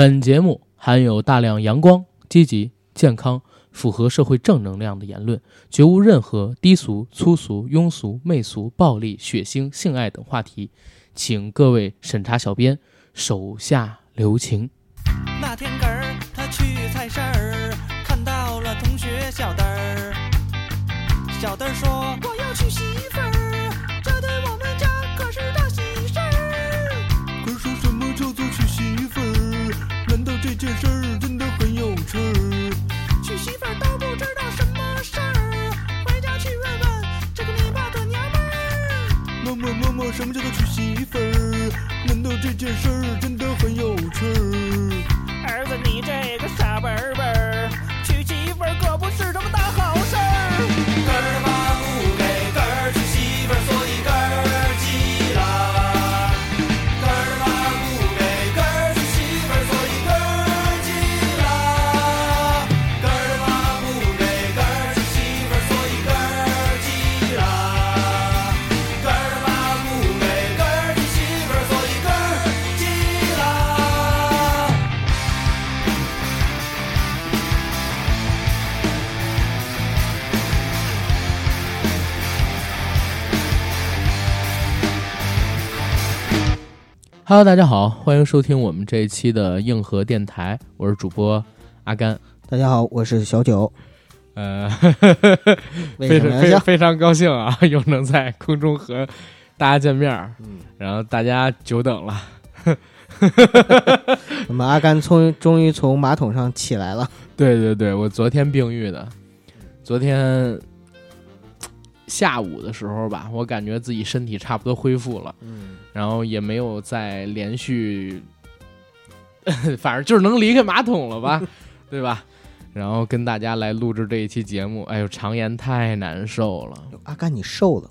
本节目含有大量阳光、积极、健康、符合社会正能量的言论，绝无任何低俗、粗俗、庸俗、媚俗、暴力、血腥、性爱等话题，请各位审查小编手下留情。那天个儿他去菜市儿，看到了同学小灯儿。小灯儿说：“我要娶媳妇儿，事儿真的很有趣儿？娶媳妇儿都不知道什么事儿，回家去问问这个你爸的娘们儿。妈妈妈妈，什么叫做娶媳妇儿？难道这件事儿真的很有趣儿？儿子，你这个傻笨笨儿，娶媳妇儿可不是什么大 Hello，大家好，欢迎收听我们这一期的硬核电台，我是主播阿甘。大家好，我是小九。呃，为非常非？非常高兴啊，又能在空中和大家见面儿，嗯，然后大家久等了。我们阿甘从终于从马桶上起来了。对对对，我昨天病愈的，昨天下午的时候吧，我感觉自己身体差不多恢复了，嗯，然后也没有再连续，反正就是能离开马桶了吧，对吧？然后跟大家来录制这一期节目，哎呦，肠炎太难受了，阿甘你瘦了。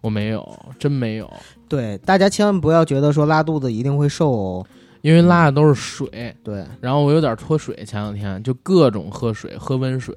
我没有，真没有，对，大家千万不要觉得说拉肚子一定会瘦哦。因为拉的都是水，对，然后我有点脱水，前两天就各种喝水，喝温水。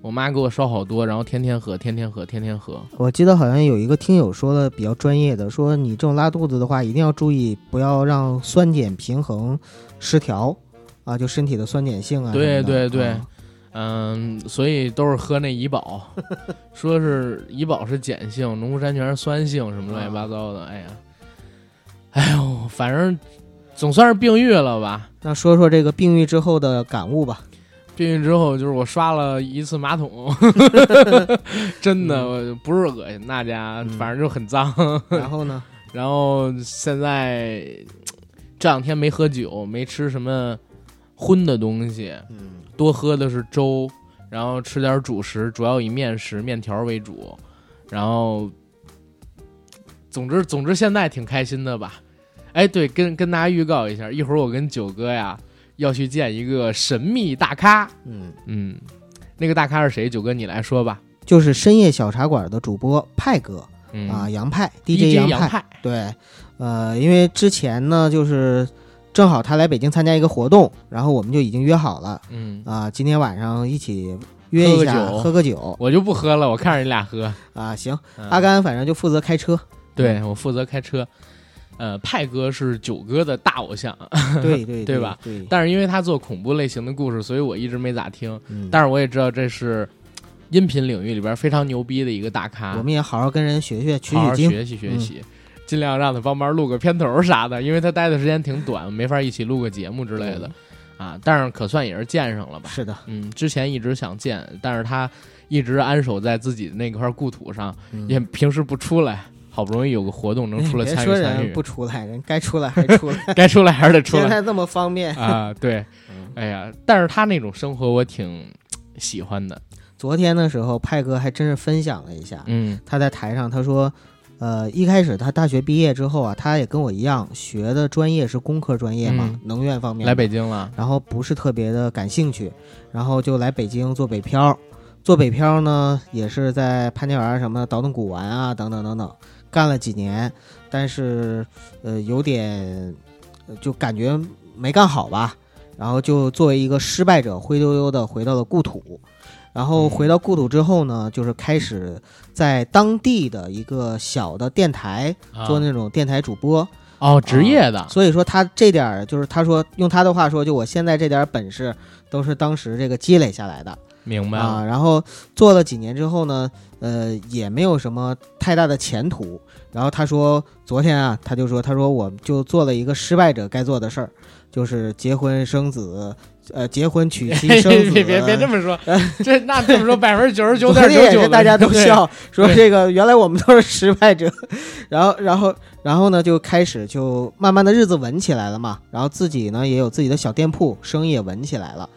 我妈给我烧好多，然后天天喝，天天喝，天天喝。我记得好像有一个听友说的比较专业的，说你这种拉肚子的话，一定要注意不要让酸碱平衡失调啊，就身体的酸碱性啊。对对对啊嗯，所以都是喝那怡宝，说是怡宝是碱性，农夫山泉是酸性，什么乱七八糟的。哎呀，哎呦，反正总算是病愈了吧。那说说这个病愈之后的感悟吧。病愈之后，就是我刷了一次马桶，真的我不是恶心那家，嗯反正就很脏。然 后呢？然后现在这两天没喝酒，没吃什么荤的东西，嗯，多喝的是粥，然后吃点主食，主要以面食、面条为主。然后，总之总之现在挺开心的吧？哎，对，跟跟大家预告一下，一会儿我跟九哥呀要去见一个神秘大咖。嗯，嗯，那个大咖是谁？九哥你来说吧。就是深夜小茶馆的主播派哥嗯啊，杨派 DJ 杨杨派，对，呃，因为之前呢，就是正好他来北京参加一个活动，然后我们就已经约好了嗯，啊，今天晚上一起约一下喝个酒喝个酒我就不喝了，我看着你俩喝。啊。行，嗯阿甘反正就负责开车，对我负责开车，呃，派哥是九哥的大偶像，对对对吧？对，但是因为他做恐怖类型的故事，所以我一直没咋听。嗯，但是我也知道这是音频领域里边非常牛逼的一个大咖，我们也好好跟人学学，取取经。好好学习学习，尽量让他帮忙录个片头啥的，因为他待的时间挺短，没法一起录个节目之类的啊。但是可算也是见上了吧？是的，嗯，之前一直想见，但是他一直安守在自己的那块故土上，嗯也平时不出来。好不容易有个活动能出来参与参与人不，出来，人该出来还出来，该出来还是得出来现在这么方便。啊！对，嗯哎呀，但是他那种生活我挺喜欢的，昨天的时候，派哥还真是分享了一下，嗯他在台上他说，呃，一开始他大学毕业之后啊，他也跟我一样，学的专业是工科专业嘛，嗯能源方面。来北京了，然后不是特别的感兴趣，然后就来北京做北漂。做北漂呢，也是在潘家园什么的倒腾古玩啊，等等等等，干了几年，但是呃有点呃就感觉没干好吧，然后就作为一个失败者，灰溜溜的回到了故土。然后回到故土之后呢，就是开始在当地的一个小的电台啊。做那种电台主播，哦，职业的，所以说他这点儿就是他说用他的话说，就我现在这点儿本事都是当时这个积累下来的明白。啊。然后做了几年之后呢，呃，也没有什么太大的前途。然后他说昨天啊，他就说他说我就做了一个失败者该做的事儿，就是结婚生子，呃，结婚娶妻生子。别别别这么说，这那这么说百分之九十九点九九大家都笑说这个原来我们都是失败者，然后然后然后呢就开始就慢慢的日子稳起来了嘛，然后自己呢也有自己的小店铺，生意也稳起来了，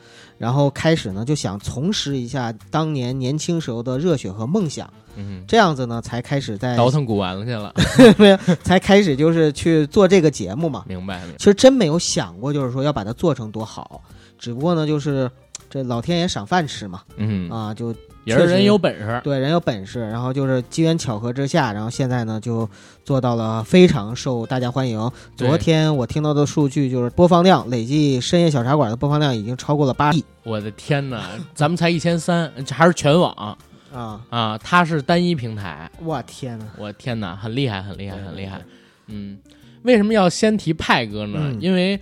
然后开始呢就想重拾一下当年年轻时候的热血和梦想，嗯，这样子呢才开始在倒腾古玩去了，没有才开始就是去做这个节目嘛。明白明白。其实真没有想过就是说要把它做成多好，只不过呢就是这老天爷赏饭吃嘛，嗯，啊就也是人有本事。对，人有本事，然后就是机缘巧合之下，然后现在呢就做到了非常受大家欢迎。昨天我听到的数据就是播放量累计深夜小茶馆的播放量已经超过了八亿我的天哪，咱们才一千三，还是全网啊！啊，它是单一平台。我天呐，我天哪，很厉害，很厉害，很厉害。嗯，为什么要先提派哥呢？嗯因为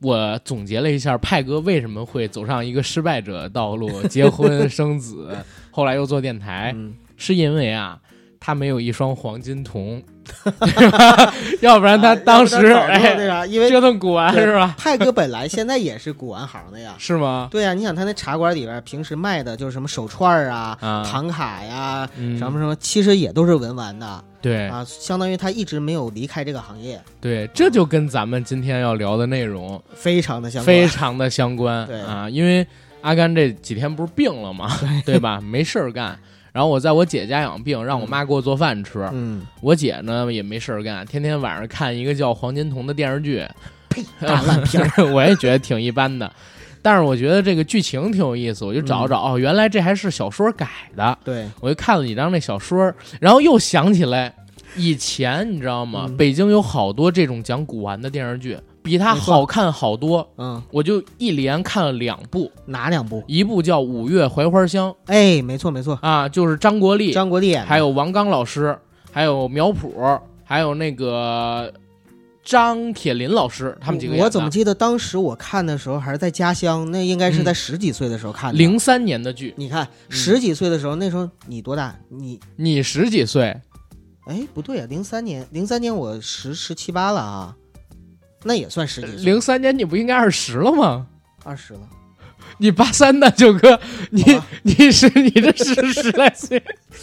我总结了一下，派哥为什么会走上一个失败者道路，结婚 生子，后来又做电台，嗯，是因为啊，他没有一双黄金瞳？要不然他当时哎啥，因为折腾古玩是吧？派哥本来现在也是古玩行的呀。是吗？对呀、你想他那茶馆里边平时卖的就是什么手串啊、啊，唐卡呀、嗯什么什么，其实也都是文玩的对啊，相当于他一直没有离开这个行业，对，这就跟咱们今天要聊的内容非常的相关。非常的相关对啊，因为阿甘这几天不是病了吗？对吧？没事儿干。然后我在我姐家养病，让我妈给我做饭吃。嗯，我姐呢也没事儿干，天天晚上看一个叫《黄金瞳》的电视剧，呸，大烂片儿。我也觉得挺一般的。但是我觉得这个剧情挺有意思，我就找找、哦，原来这还是小说改的。对，我就看了几张那小说，然后又想起来以前你知道吗？嗯北京有好多这种讲古玩的电视剧，比它好看好多。嗯，我就一连看了两部，哪两部？一部叫《五月槐花香哎，没错没错》，啊，就是张国立，张国立还有王刚老师，还有苗圃，还有那个张铁林老师，他们几个我怎么记得当时我看的时候还是在家乡，那应该是在十几岁的时候看的。零三年的剧？你看十几岁的时候，那时候你多大？你你十几岁？哎不对啊，零三年，零三年我十十七八了啊，那也算十几岁，零三年你不应该二十了吗？二十了。你八三的九哥，你 你是你这是十来岁？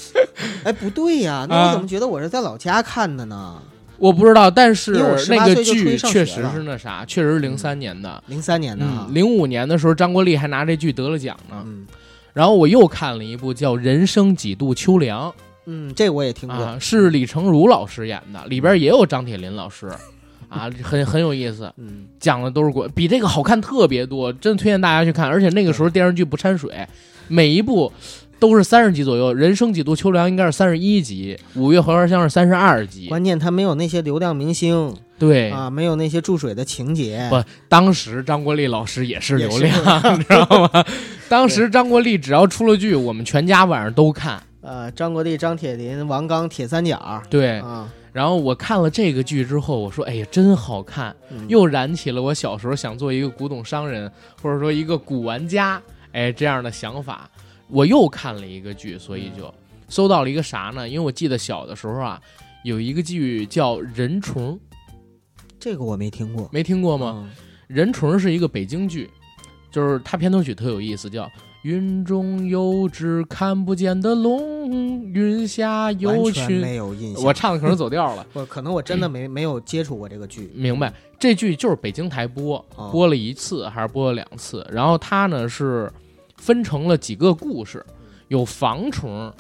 哎不对呀，那啊我怎么觉得我是在老家看的呢？我不知道，但是因为我18那个剧确实是那啥，确实是零三年的。零三年的零五年的时候，张国立还拿这剧得了奖呢。嗯然后我又看了一部叫《人生几度秋凉嗯，这我也听》过啊，是李成儒老师演的，里边也有张铁林老师，啊，很很有意思，嗯，讲的都是鬼，比这个好看特别多，真推荐大家去看。而且那个时候电视剧不掺水，每一部都是三十集左右，《人生几度秋凉》应该是三十一集，《五月槐花香》是三十二集。关键他没有那些流量明星对，啊，没有那些注水的情节。不当时张国立老师也是流量，你知道吗？当时张国立只要出了剧，我们全家晚上都看。呃，张国立、张铁林、王刚、铁三角对，啊，然后我看了这个剧之后，我说：“哎呀，真好看！”嗯又燃起了我小时候想做一个古董商人，或者说一个古玩家，哎，这样的想法。我又看了一个剧，所以就搜到了一个啥呢？因为我记得小的时候啊，有一个剧叫《人虫》，这个我没听过没听过吗？嗯人虫是一个北京剧，就是它片头曲特有意思，叫“云中有只看不见的龙，云下有群没有印”。象。我唱的可能走调了。我可能我真的没没有接触过这个剧。明白，这剧就是北京台播，哦播了一次还是播了两次？然后它呢是分成了几个故事，有防虫、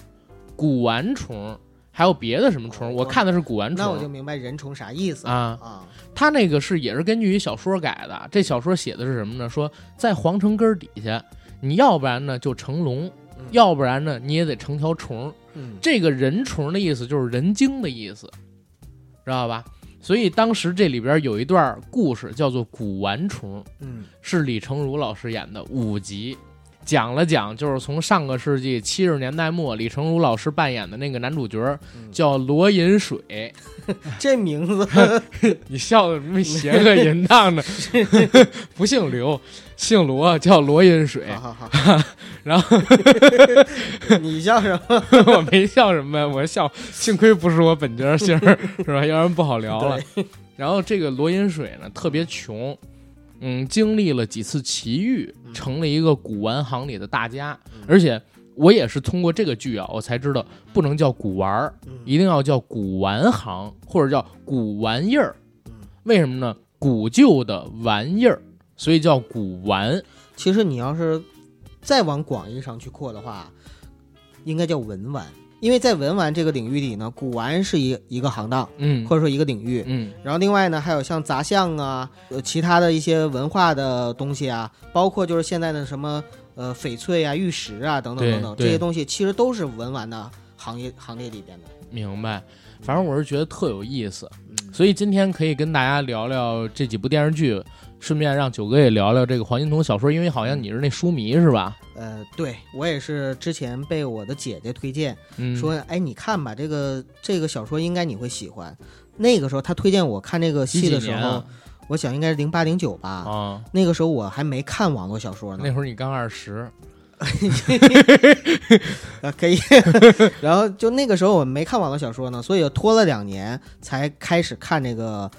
古玩虫，还有别的什么虫。哦我看的是古玩虫那我就明白人虫啥意思啊。啊。它那个是也是根据一小说改的。这小说写的是什么呢？说在皇城根儿底下，你要不然呢就成龙，嗯要不然呢你也得成条虫。嗯，这个人虫的意思就是人精的意思，知道吧？所以当时这里边有一段故事叫做《古玩虫》，嗯是李成儒老师演的五集，讲了讲，就是从上个世纪七十年代末，李成儒老师扮演的那个男主角嗯叫罗银水。这名字 你笑的什么邪恶淫荡的？不姓刘，姓罗，叫罗银水。好好好，然后你笑什么？我没笑什么呀，我笑，幸亏不是我本家姓儿，是吧？要不然不好聊了。然后这个罗银水呢，特别穷，嗯，经历了几次奇遇，成了一个古玩行里的大家。而且我也是通过这个剧啊，我才知道不能叫古玩儿，嗯一定要叫古玩行或者叫古玩意儿嗯。为什么呢？古旧的玩意儿，所以叫古玩。其实你要是再往广义上去扩的话，应该叫文玩，因为在文玩这个领域里呢，古玩是一一个行当嗯或者说一个领域。嗯然后另外呢，还有像杂项啊，呃，其他的一些文化的东西啊，包括就是现在的什么呃翡翠啊、玉石啊等等等等这些东西，其实都是文玩的行业行列里边的。明白。反正我是觉得特有意思，嗯，所以今天可以跟大家聊聊这几部电视剧，顺便让九哥也聊聊这个黄金瞳小说，因为好像你是那书迷是吧？呃，对我也是之前被我的姐姐推荐，嗯，说，哎，你看吧，这个这个小说应该你会喜欢。那个时候她推荐我看这个戏的时候，啊我想应该是零八零九吧。啊，那个时候我还没看网络小说呢那，会儿你刚二十，啊，可以。然后就那个时候我没看网络小说呢，所以拖了两年才开始看这个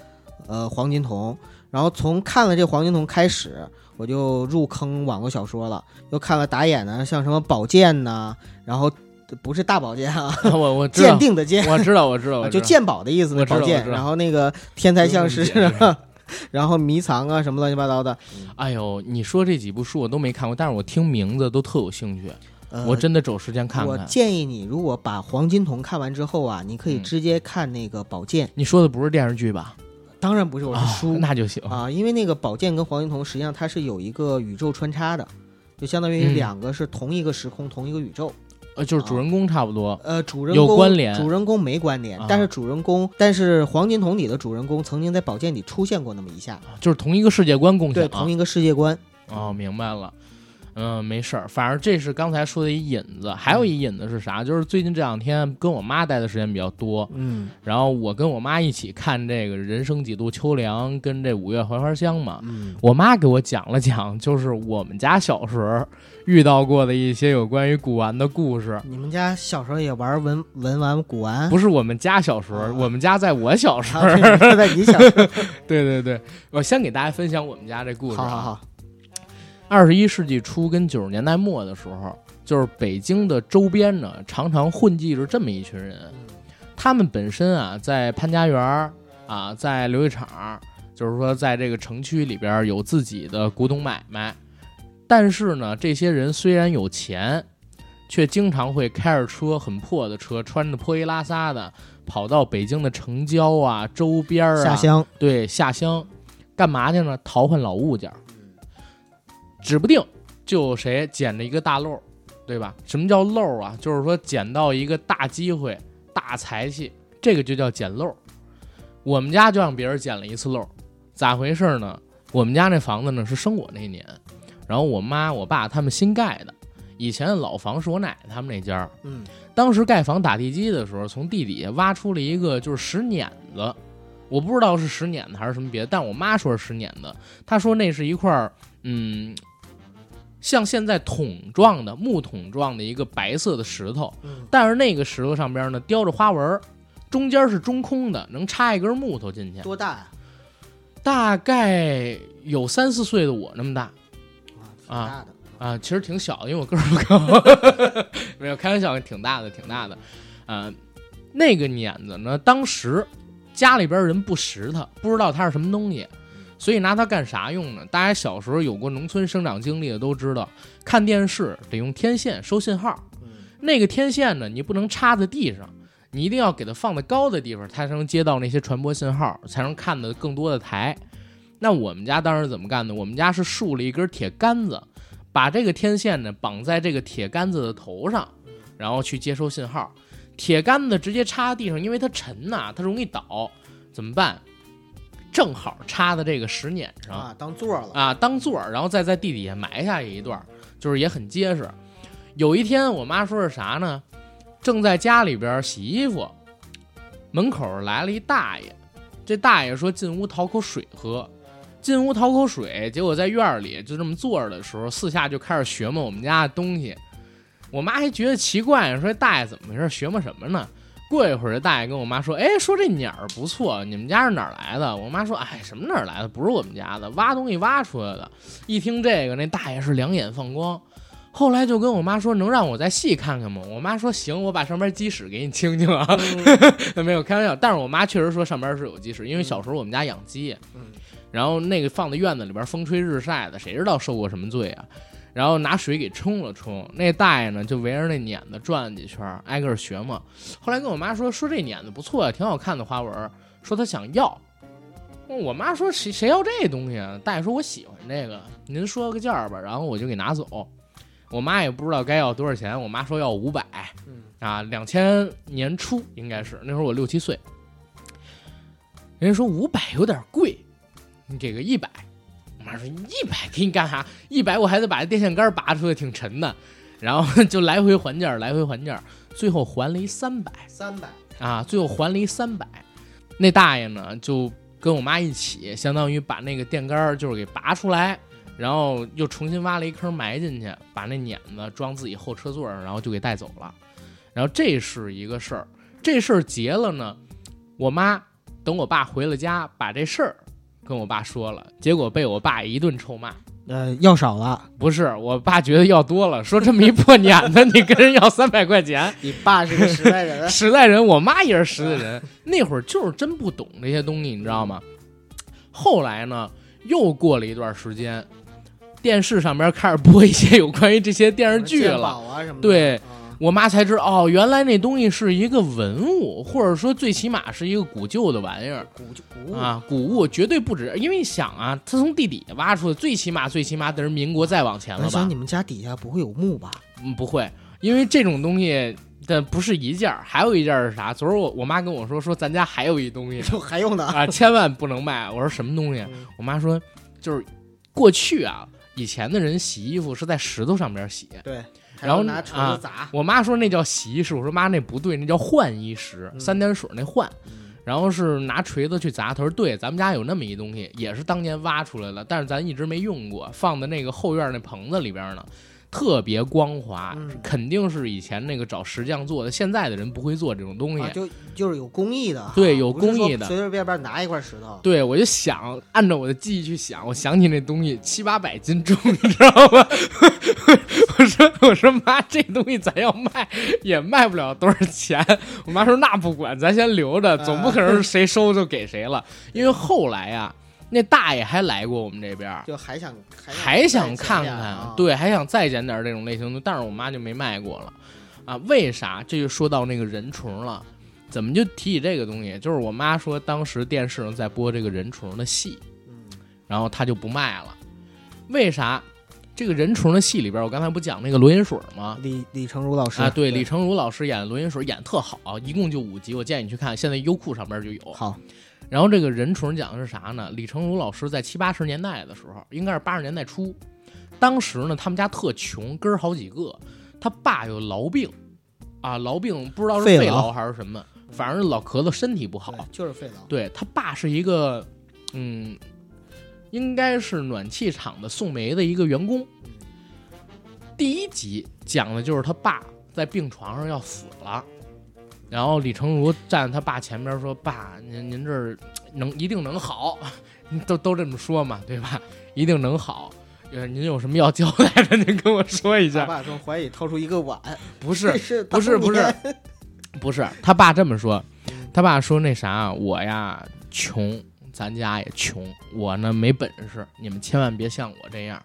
呃黄金瞳。然后从看了这黄金瞳开始，我就入坑网络小说了，又看了打眼的，像什么宝剑呐、然后不是大宝剑啊，我 我鉴，定的鉴，我知道，我知道，我知道啊就鉴宝的意思宝剑，然后那个天才相师 然后迷藏啊什么乱七八糟的，哎呦，你说这几部书我都没看过，但是我听名字都特有兴趣，呃、我真的找时间看我。建议你，如果把黄金瞳看完之后啊，你可以嗯直接看那个宝剑。你说的不是电视剧吧？当然不是，我是哦书、那就行。啊，因为那个宝剑跟黄金瞳实际上它是有一个宇宙穿插的，就相当于嗯两个是同一个时空、同一个宇宙。呃，就是主人公差不多。呃，主人公有关联主人公没关联，啊但是主人公，但是黄金瞳里的主人公曾经在宝剑里出现过那么一下，就是同一个世界观共享、对，同一个世界观。哦，明白了。嗯，没事儿，反正这是刚才说的一引子，还有一引子是啥？就是最近这两天跟我妈待的时间比较多，嗯然后我跟我妈一起看这个《人生几度秋凉》跟这《五月槐花香》嘛。嗯我妈给我讲了讲，就是我们家小时候遇到过的一些有关于古玩的故事。你们家小时候也玩文文玩古玩？不是我们家小时候，啊我们家在我小时候。在你小时候。对对对，我先给大家分享我们家这故事、啊。好好好，二十一世纪初跟九十年代末的时候，就是北京的周边呢，常常混迹着这么一群人。他们本身啊，在潘家园儿啊，在琉璃厂，就是说在这个城区里边有自己的古董买卖。但是呢，这些人虽然有钱，却经常会开着车很破的车，穿着破衣拉撒的，跑到北京的城郊啊、周边儿啊下乡。对，下乡干嘛去呢？淘换老物件儿，指不定就有谁捡着一个大漏儿，对吧？什么叫漏儿啊？就是说捡到一个大机会、大财气，这个就叫捡漏儿。我们家就让别人捡了一次漏儿，咋回事呢？我们家那房子呢是生我那年，然后我妈、我爸他们新盖的，以前的老房是我奶奶他们那家儿，嗯当时盖房打地基的时候，从地底下挖出了一个就是石碾子，我不知道是石碾子还是什么别的，但我妈说是石碾子，她说那是一块儿嗯，像现在桶状的木桶状的一个白色的石头，嗯但是那个石头上边呢雕着花纹，中间是中空的，能插一根木头进去，多大呀？大概有三四岁的我那么大。啊，挺大的。啊，其实挺小的，因为我个儿不高，没有开玩笑，挺大的，挺大的。啊，那个碾子呢，当时家里边人不识它，不知道它是什么东西，所以拿它干啥用呢？大家小时候有过农村生长经历的都知道，看电视得用天线收信号，嗯那个天线呢，你不能插在地上，你一定要给它放在高的地方，它才能接到那些传播信号，才能看到更多的台。那我们家当时怎么干的？我们家是竖了一根铁杆子，把这个天线呢绑在这个铁杆子的头上，然后去接收信号。铁杆子直接插地上，因为它沉呐、它容易倒，怎么办？正好插在这个石碾上啊，当座了。啊，当座儿，然后再在地底下埋下一段儿。就是也很结实。有一天，我妈说是啥呢？正在家里边洗衣服，门口来了一大爷。这大爷说进屋讨口水喝，进屋讨口水，结果在院儿里就这么坐着的时候，四下就开始学摸我们家的东西。我妈还觉得奇怪，说这大爷怎么回事？学摸什么呢？过一会儿，这大爷跟我妈说：“哎，说这鸟儿不错，你们家是哪儿来的？”我妈说：“哎，什么哪儿来的？不是我们家的，挖东西挖出来的。”一听这个，那大爷是两眼放光。后来就跟我妈说：“能让我再细看看吗？”我妈说：“行，我把上边鸡屎给你清清啊。没有开玩笑，但是我妈确实说上边是有鸡屎，因为小时候我们家养鸡，嗯然后那个放在院子里边风吹日晒的，谁知道受过什么罪啊？然后拿水给冲了冲，那大爷呢就围着那碾子转了几圈，挨个学嘛。后来跟我妈说说这碾子不错呀，挺好看的花纹，说他想要。我妈说谁谁要这东西啊？大爷说我喜欢这个，您说个价儿吧，然后我就给拿走。我妈也不知道该要多少钱，我妈说要五百嗯，啊，两千年初应该是那时候我六七岁。人家说五百有点贵，你给个一百。我妈说一百给你干啥？一百我还得把这电线杆拔出来，挺沉的。然后就来回还价，来回还价，最后还了一三百三百，啊，最后还了一三百。那大爷呢就跟我妈一起，相当于把那个电杆就是给拔出来，然后又重新挖了一坑埋进去，把那碾子装自己后车座上，然后就给带走了。然后这是一个事儿，这事儿结了呢，我妈等我爸回了家，把这事儿跟我爸说了，结果被我爸一顿臭骂。呃，要少了。不是，我爸觉得要多了，说这么一破 碾子，你跟人要三百块钱，你爸是个实在人，实在人，我妈也是实在人。那会儿就是真不懂这些东西，你知道吗？后来呢，又过了一段时间，电视上边开始播一些有关于这些电视剧了。对啊我妈才知道，哦，原来那东西是一个文物，或者说最起码是一个古旧的玩意儿古古物，啊，古物绝对不止。因为你想啊，它从地底下挖出来，最起码最起码得是民国再往前了吧我想？你们家底下不会有墓吧？嗯，不会，因为这种东西的不是一件儿，还有一件儿是啥？昨儿我我妈跟我说，说咱家还有一东西就还用呢？啊，千万不能卖。我说什么东西？嗯我妈说，就是过去啊，以前的人洗衣服是在石头上边洗。对，然后拿锤啊子砸。我妈说那叫洗衣石，我说妈那不对，那叫换衣石，嗯三点水那换。嗯然后是拿锤子去砸。他说对，咱们家有那么一东西，也是当年挖出来的，但是咱一直没用过，放在那个后院那棚子里边呢。特别光滑，嗯肯定是以前那个找石匠做的。现在的人不会做这种东西。啊，就就是有工艺的，对有工艺的随随便便拿一块石头，对，我就想按照我的记忆去想，我想起那东西七八百斤重，你知道吗？我说我说妈，这东西咱要卖也卖不了多少钱。我妈说那不管，咱先留着，总不可能谁收就给谁了。因为后来呀、那大爷还来过我们这边儿，就还想还想再看看，对，还想再捡点这种类型的，但是我妈就没卖过了，啊，为啥？这就说到那个人虫了，怎么就提起这个东西？就是我妈说当时电视上在播这个人虫的戏，嗯，然后她就不卖了，为啥？这个人虫的戏里边，我刚才不讲那个罗云水吗？李李成儒老师啊，对，李成儒老师演罗云水演特好，一共就五集，我建议你去看，现在优酷上边就有。好，然后这个人虫讲的是啥呢？李成儒老师在七八十年代的时候，应该是八十年代初，当时呢他们家特穷，哥儿好几个，他爸有痨病，啊，痨病不知道是肺痨还是什么，反正老咳嗽，身体不好。就是肺痨，对他爸是一个，嗯，应该是暖气厂的送煤的一个员工。第一集讲的就是他爸在病床上要死了，然后李成儒站在他爸前边说：“爸，您您这儿能一定能好，都都这么说嘛，对吧？一定能好。呃，您有什么要交代的，您跟我说一下。他爸从怀里掏出一个碗，不是，是不是不是 不是，他爸这么说嗯，他爸说那啥，我呀穷，咱家也穷，我呢没本事，你们千万别像我这样，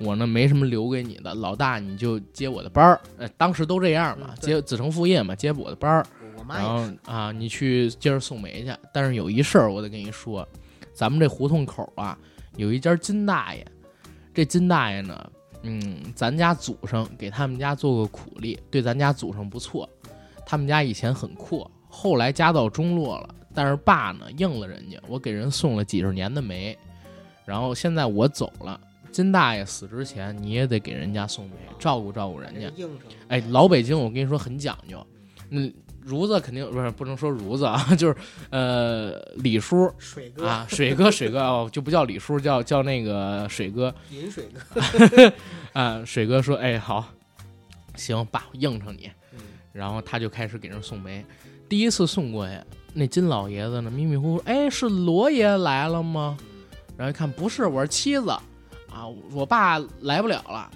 我呢没什么留给你的，老大你就接我的班儿，呃，当时都这样嘛嗯，接子承父业嘛，接我的班儿，我妈然后，啊，你去接着送煤去。但是有一事儿我得跟你说，咱们这胡同口啊有一家金大爷，这金大爷呢，嗯，咱家祖上给他们家做过苦力，对咱家祖上不错。他们家以前很阔，后来家道中落了，但是爸呢应了人家，我给人送了几十年的煤，然后现在我走了，金大爷死之前，你也得给人家送煤，照顾照顾人家。哎，老北京，我跟你说很讲究。嗯，如子肯定不是不能说如子啊，就是呃李叔水哥啊，水哥水哥哦，就不叫李叔，叫叫那个水哥饮水哥 啊。水哥说：“哎，好，行，爸，我应承你。”嗯然后他就开始给人送煤。第一次送过去，那金老爷子呢，迷迷糊糊，哎，是罗爷来了吗？然后一看不是，我是妻子啊，我爸来不了了。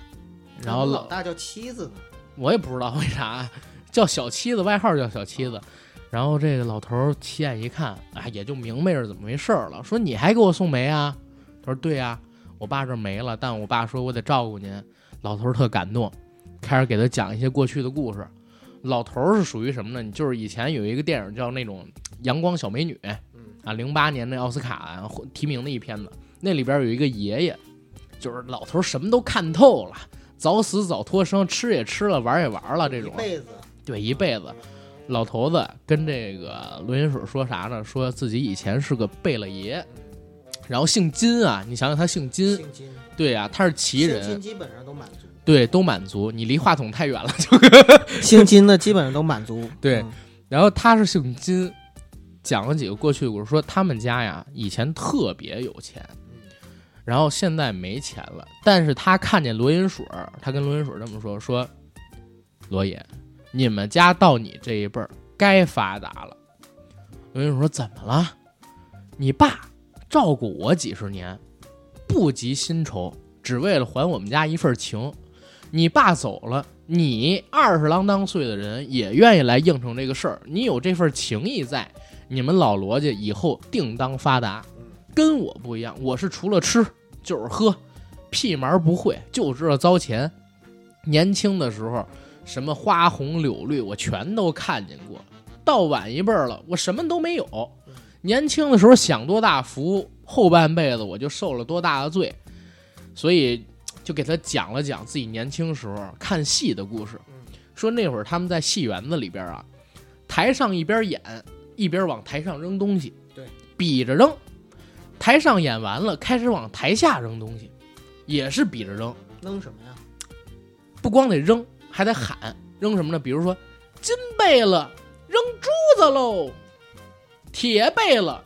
然后老老大叫妻子呢，我也不知道为啥叫小妻子，外号叫小妻子。然后这个老头儿亲眼一看，啊，也就明白是怎么回事儿了。说你还给我送煤啊？他说对呀、我爸这儿没了，但我爸说我得照顾您。老头儿特感动，开始给他讲一些过去的故事。老头儿是属于什么呢？你就是以前有一个电影叫那种《阳光小美女》，嗯啊，零八年那奥斯卡提名的一片子，那里边有一个爷爷，就是老头什么都看透了，早死早脱生，吃也吃了，玩也玩了，这种一辈子对一辈子。老头子跟这个罗云水说啥呢？说自己以前是个贝勒爷，然后姓金啊，你想想他姓金，姓金，对呀、他是旗姓人金，基本上都满足，对，都满足。你离话筒太远了，就姓金的基本上都满足。对嗯然后他是姓金，讲了几个过去的故事，说他们家呀以前特别有钱，然后现在没钱了。但是他看见罗银水，他跟罗银水这么说：说罗爷，你们家到你这一辈儿该发达了。罗银水说：怎么了？你爸照顾我几十年，不及薪酬，只为了还我们家一份情。你爸走了，你二十郎当岁的人也愿意来应承这个事儿，你有这份情谊在，你们老罗家以后定当发达。跟我不一样，我是除了吃就是喝，屁毛不会，就知道糟钱。年轻的时候，什么花红柳绿，我全都看见过。到晚一辈儿了，我什么都没有。年轻的时候享多大福，后半辈子我就受了多大的罪，所以就给他讲了讲自己年轻时候看戏的故事。说那会儿他们在戏园子里边啊，台上一边演一边往台上扔东西，对，比着扔。台上演完了，开始往台下扔东西，也是比着扔，扔什么呀？不光得扔，还得喊扔什么呢？比如说金贝了，扔珠子喽；铁贝了，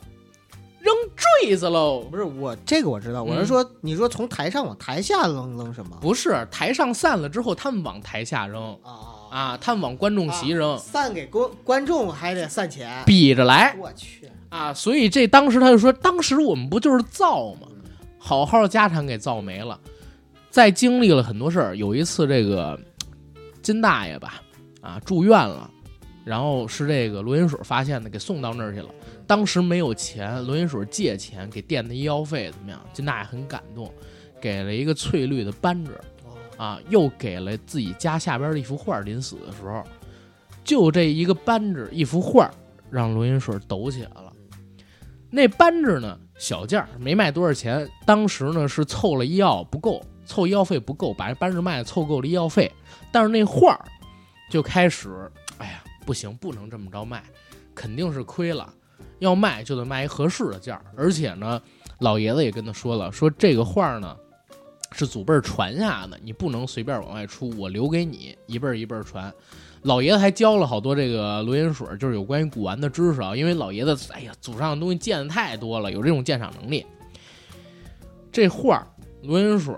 扔坠子喽。不是我这个我知道，我是嗯说，你说从台上往台下扔扔什么？不是台上散了之后，他们往台下扔啊啊，他们往观众席扔，散给观观众还得散钱。比着来我去，啊。所以这当时他就说，当时我们不就是造吗？好好家产给造没了。再经历了很多事儿，有一次这个金大爷吧，啊住院了，然后是这个罗云水发现的，给送到那儿去了。当时没有钱，罗云水借钱给垫的医药费怎么样？金大爷很感动，给了一个翠绿的扳指，啊，又给了自己家下边的一幅画。临死的时候，就这一个扳指，一幅画，让罗云水抖起来了。那扳指呢，小件儿，没卖多少钱。当时呢是凑了医药不够，凑医药费不够，把这扳指卖了，凑够了医药费。但是那画儿就开始，哎呀，不行，不能这么着卖，肯定是亏了。要卖就得卖一合适的价儿，而且呢，老爷子也跟他说了，说这个画儿呢是祖辈儿传下的，你不能随便往外出，我留给你，一辈儿一辈儿传。老爷子还教了好多这个罗云水，就是有关于古玩的知识啊，因为老爷子哎呀，祖上的东西见的太多了，有这种鉴赏能力。这画罗云水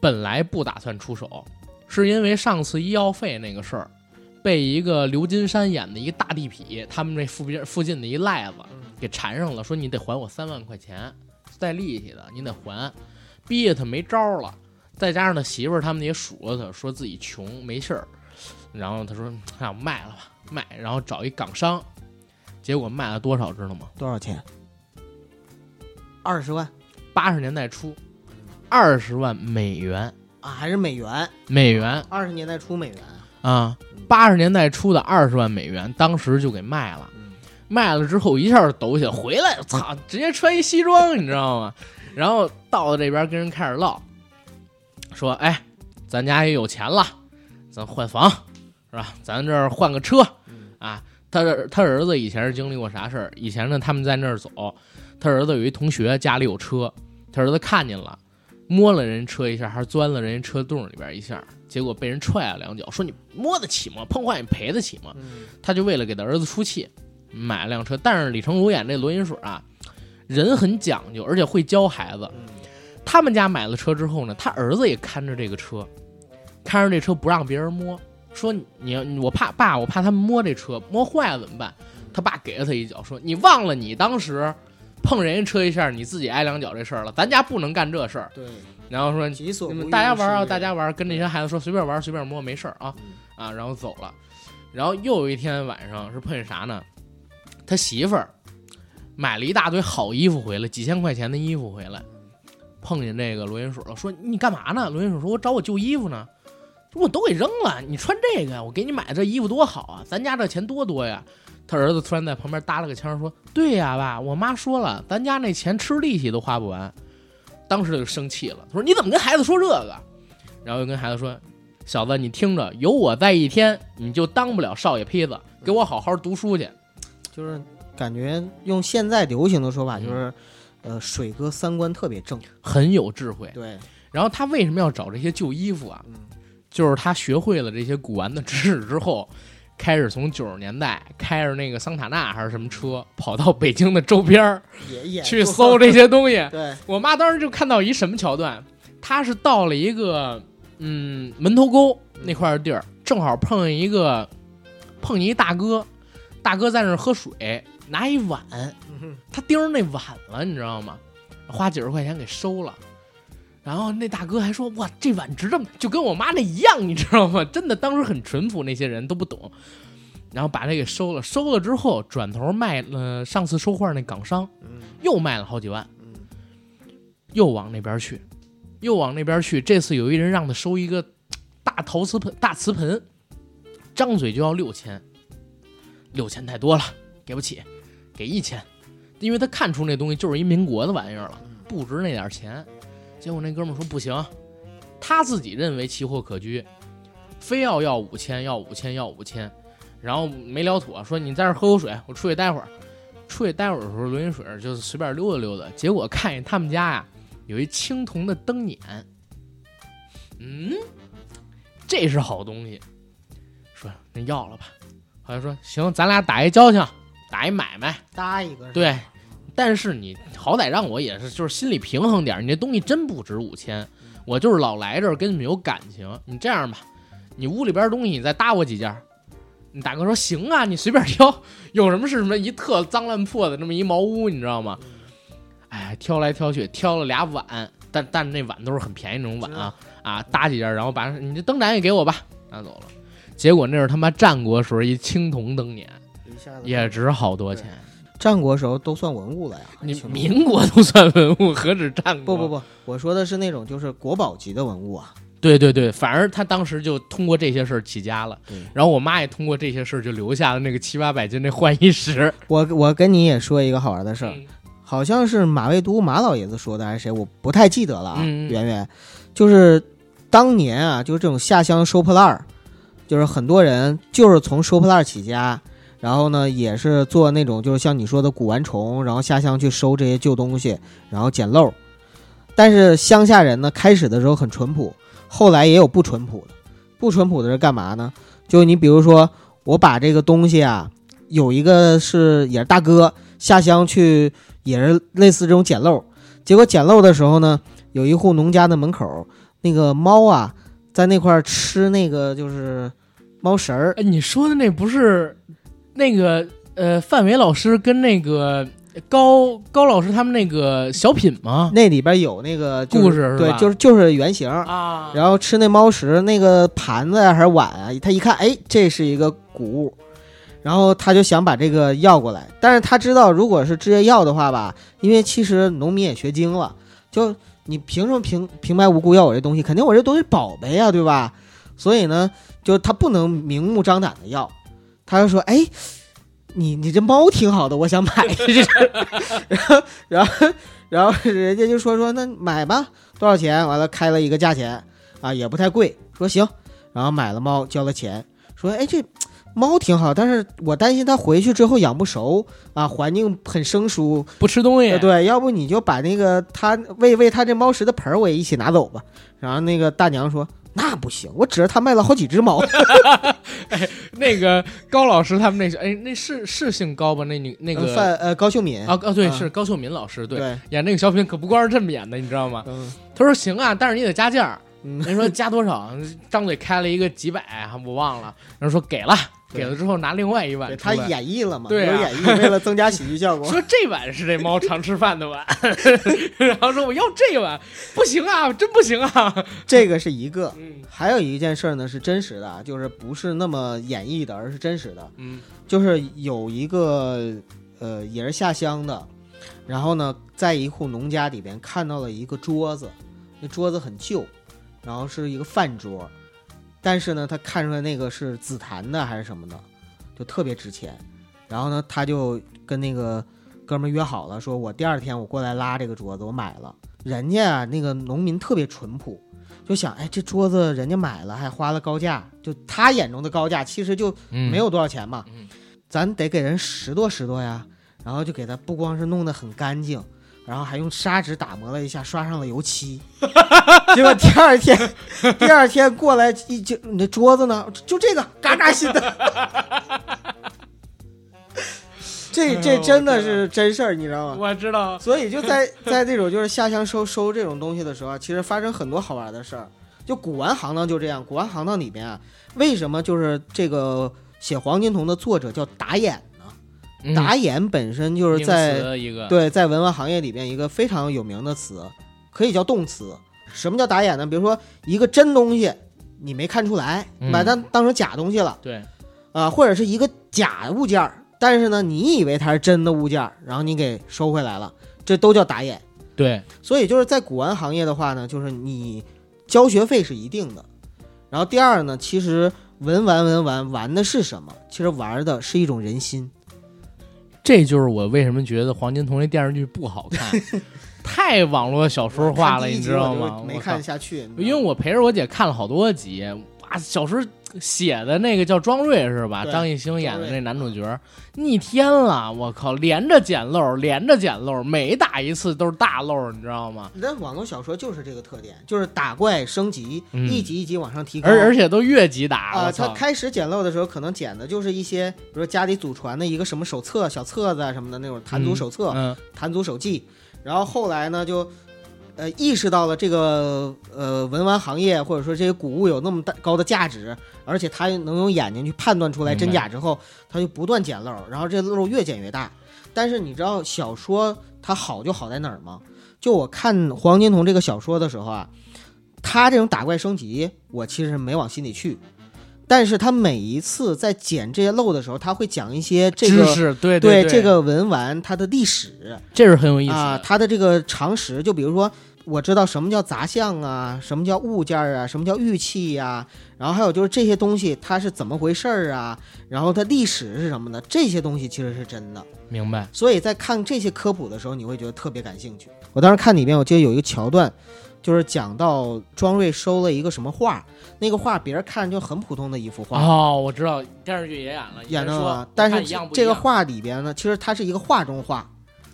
本来不打算出手，是因为上次医药费那个事儿，被一个刘金山演的一个大地痞，他们这附边附近的一赖子给缠上了，说你得还我三万块钱，带利息的，你得还，逼得他没招了。再加上他媳妇儿他们也数落他，说自己穷没事儿，然后他说：“那、我卖了吧，卖。”然后找一港商，结果卖了多少知道吗？多少钱？二十万八十年代初，二十万美元，啊，还是美元？美元二十年代初美元。啊，八十年代初的二十万美元，当时就给卖了。嗯卖了之后一下就抖起来，回来，操，直接穿一西装，你知道吗？然后到了这边跟人开始唠，说：“哎，咱家也有钱了，咱换房是吧？咱这儿换个车啊。”他他儿子以前是经历过啥事儿？以前呢，他们在那儿走，他儿子有一同学家里有车，他儿子看见了，摸了人车一下，还是钻了人家车洞里边一下，结果被人踹了两脚，说你摸得起吗？碰坏你赔得起吗？嗯他就为了给他儿子出气，买了辆车。但是李成儒演这罗银水啊，人很讲究，而且会教孩子。嗯他们家买了车之后呢，他儿子也看着这个车，看着这车不让别人摸，说你我怕爸，我怕他们摸这车，摸坏了怎么办？他爸给了他一脚，说你忘了你当时碰人家车一下，你自己挨两脚这事儿了，咱家不能干这事儿。对，然后说你们大家玩啊，大家玩，跟那些孩子说随便玩，随便摸，没事儿啊嗯啊，然后走了。然后又有一天晚上是碰见啥呢？他媳妇儿买了一大堆好衣服回来，几千块钱的衣服回来，碰见这个罗云水了，说你干嘛呢？罗云水说：“我找我旧衣服呢，我都给扔了，你穿这个呀？我给你买这衣服多好啊，咱家这钱多多呀。”他儿子突然在旁边搭了个腔说：“对呀，爸，我妈说了，咱家那钱吃利息都花不完。”当时就生气了，他说：“你怎么跟孩子说这个？”然后又跟孩子说：“小子，你听着，有我在一天，你就当不了少爷坯子，给我好好读书去。就是感觉用现在流行的说法嗯就是，呃，水哥三观特别正。”很有智慧。对，然后他为什么要找这些旧衣服啊？嗯就是他学会了这些古玩的知识之后，开始从九十年代开着那个桑塔纳还是什么车，跑到北京的周边儿去搜这些东西。对，我妈当时就看到一什么桥段，她是到了一个嗯门头沟那块儿地儿，正好碰见一个碰见一大哥，大哥在那儿喝水，拿一碗，嗯他盯着那碗了，你知道吗？花几十块钱给收了。然后那大哥还说：“哇，这碗值这么，就跟我妈那一样，你知道吗？真的，当时很淳朴，那些人都不懂。然后把这给收了，收了之后转头卖了上次收画那港商，嗯又卖了好几万。嗯又往那边去，又往那边去。这次有一人让他收一个大陶瓷盆、大瓷盆，张嘴就要六千，六千太多了，给不起，给一千，因为他看出那东西就是一民国的玩意儿了，不值那点钱。结果那哥们儿说不行，他自己认为奇货可居，非要要五千，要五千，要五千，然后没聊妥，说你在这喝口水，我出去待会儿。出去待会儿的时候，罗云水就是随便溜达溜达，结果看见他们家呀有一青铜的灯眼，嗯，这是好东西，说那要了吧。好像说行，咱俩打一交情，打一买卖，搭一个对。但是你好歹让我也是，就是心里平衡点儿。你这东西真不值五千，我就是老来这儿跟你们有感情。你这样吧，你屋里边东西你再搭我几件儿。你大哥说行啊，你随便挑，有什么是什么一特脏乱破的这么一茅屋，你知道吗？哎，挑来挑去，挑了俩碗，但但那碗都是很便宜那种碗啊啊，搭几件，然后把你这灯盏也给我吧，拿走了。结果那是他妈战国时候一青铜灯眼，一下子也值好多钱。战国时候都算文物了呀。你民国都算文物，何止战国？不不不，我说的是那种就是国宝级的文物啊。对对对，反而他当时就通过这些事儿起家了，然后我妈也通过这些事儿就留下了那个七八百斤那换衣石。我我跟你也说一个好玩的事儿，嗯好像是马未都马老爷子说的还是谁，我不太记得了啊。圆圆，就是当年啊，就是这种下乡收破烂儿，就是很多人就是从收破烂儿起家，然后呢也是做那种就是像你说的古玩虫，然后下乡去收这些旧东西，然后捡漏。但是乡下人呢，开始的时候很淳朴，后来也有不淳朴的。不淳朴的是干嘛呢？就你比如说，我把这个东西啊，有一个是也是大哥下乡去，也是类似这种捡漏。结果捡漏的时候呢，有一户农家的门口，那个猫啊，在那块吃那个就是猫食儿。哎，你说的那不是那个呃范伟老师跟那个高高老师他们那个小品吗？那里边有那个、就是、故事是吧对，就是就是原型。啊然后吃那猫食，那个盘子呀还是碗啊，他一看，哎，这是一个谷物，然后他就想把这个要过来，但是他知道，如果是直接要的话吧，因为其实农民也学精了，就你凭什么平平白无故要我这东西？肯定我这东西宝贝呀，对吧？所以呢，就他不能明目张胆的要，他就说，哎。你你这猫挺好的，我想买一只，然后然后然后人家就说说那买吧，多少钱？完了开了一个价钱，啊，也不太贵，说行，然后买了猫，交了钱，说哎这猫挺好，但是我担心它回去之后养不熟啊，环境很生疏。不吃东西呃，对，要不你就把那个它喂喂它这猫食的盆儿我也一起拿走吧。然后那个大娘说。那不行，我指着他卖了好几只猫。那个高老师他们那哎，那是是姓高吧？那女那个范呃高秀敏啊哦对，嗯是高秀敏老师，对，对，演那个小品可不光是这么演的，你知道吗？嗯他说行啊，但是你得加价。嗯人说加多少？张嘴开了一个几百，我忘了。然后说给了，对给了之后拿另外一碗对他。演绎了嘛，对啊有演绎，为了增加喜剧效果。说这碗是这猫常吃饭的碗，然后说我要这碗，不行啊，真不行啊。这个是一个，嗯还有一件事儿呢是真实的啊，就是不是那么演绎的，而是真实的。嗯就是有一个呃也是下乡的，然后呢在一户农家里边看到了一个桌子，那桌子很旧，然后是一个饭桌，但是呢他看出来那个是紫檀的还是什么的，就特别值钱。然后呢他就跟那个哥们儿约好了，说我第二天我过来拉这个桌子，我买了。人家啊那个农民特别淳朴。就想，哎，这桌子人家买了，还花了高价，就他眼中的高价，其实就嗯，没有多少钱嘛，嗯咱得给人拾掇拾掇呀，然后就给他不光是弄得很干净，然后还用砂纸打磨了一下，刷上了油漆。结果第二天，第二天过来一就你的桌子呢，就这个嘎嘎新的。这这真的是真事儿，你知道吗？我知道。所以就在在这种就是下乡收收这种东西的时候啊，其实发生很多好玩的事儿。就古玩行当就这样，古玩行当里边啊，为什么就是这个写黄金瞳的作者叫打眼呢？嗯打眼本身就是名在词一个，对在文玩行业里边一个非常有名的词，可以叫动词。什么叫打眼呢？比如说一个真东西你没看出来，嗯把它当成假东西了对，啊、或者是一个假物件儿，但是呢你以为它是真的物件儿，然后你给收回来了，这都叫打眼。对，所以就是在古玩行业的话呢，就是你交学费是一定的。然后第二呢，其实文玩文玩玩的是什么？其实玩的是一种人心。这就是我为什么觉得《黄金瞳》这电视剧不好看，太网络小说化了，你知道吗？没看下去，因为我陪着我姐看了好多集，哇，小时候写的那个叫庄瑞是吧？张艺兴演的那男主角，逆天了，我靠，连着捡漏，连着捡漏，每打一次都是大漏，你知道吗？那网络小说就是这个特点，就是打怪升级，嗯一级一级往上提高。而而且都越级打，啊！他开始捡漏的时候，可能捡的就是一些，比如说家里祖传的一个什么手册、小册子啊什么的那种弹祖手册、嗯，弹祖手记，然后后来呢，就呃意识到了这个呃文玩行业或者说这些古物有那么大高的价值，而且他能用眼睛去判断出来真假之后，他就不断捡漏，然后这漏越捡越大。但是你知道小说它好就好在哪儿吗？就我看《黄金瞳》这个小说的时候啊，他这种打怪升级，我其实没往心里去。但是他每一次在捡这些漏的时候，他会讲一些这个知识，对对对这个文玩它的历史，这是很有意思啊，的。它的这个常识，就比如说，我知道什么叫杂项啊，什么叫物件儿啊，什么叫玉器呀、然后还有就是这些东西它是怎么回事儿啊，然后它历史是什么的，这些东西其实是真的。明白，所以在看这些科普的时候，你会觉得特别感兴趣。我当时看里面，我记得有一个桥段，就是讲到庄瑞收了一个什么画，那个画别人看就很普通的一幅画，哦，我知道电视剧也演了，演了，但是这个画里边呢，其实它是一个画中画。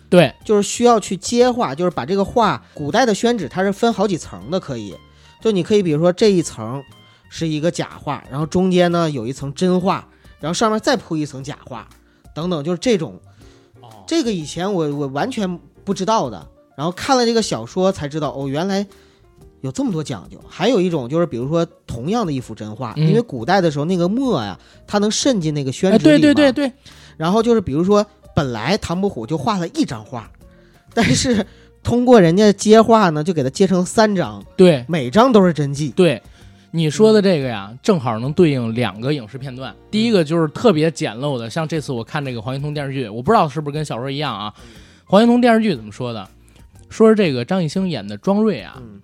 对，就是需要去接画，就是把这个画，古代的宣纸它是分好几层的，可以，就你可以比如说这一层是一个假画，然后中间呢有一层真画，然后上面再铺一层假画，等等，就是这种。哦，这个以前我我完全不知道的，然后看了这个小说才知道，哦，原来有这么多讲究。还有一种就是，比如说同样的一幅真画，嗯。因为古代的时候那个墨呀，它能渗进那个宣哎，纸里嘛，对对对对，然后就是比如说，本来唐伯虎就画了一张画，但是通过人家接画呢，就给他接成三张，对每张都是真迹。对，你说的这个呀，正好能对应两个影视片段。第一个就是特别简陋的，像这次我看这个黄金瞳电视剧，我不知道是不是跟小说一样啊。黄金瞳电视剧怎么说的？说是这个张艺兴演的庄瑞啊，嗯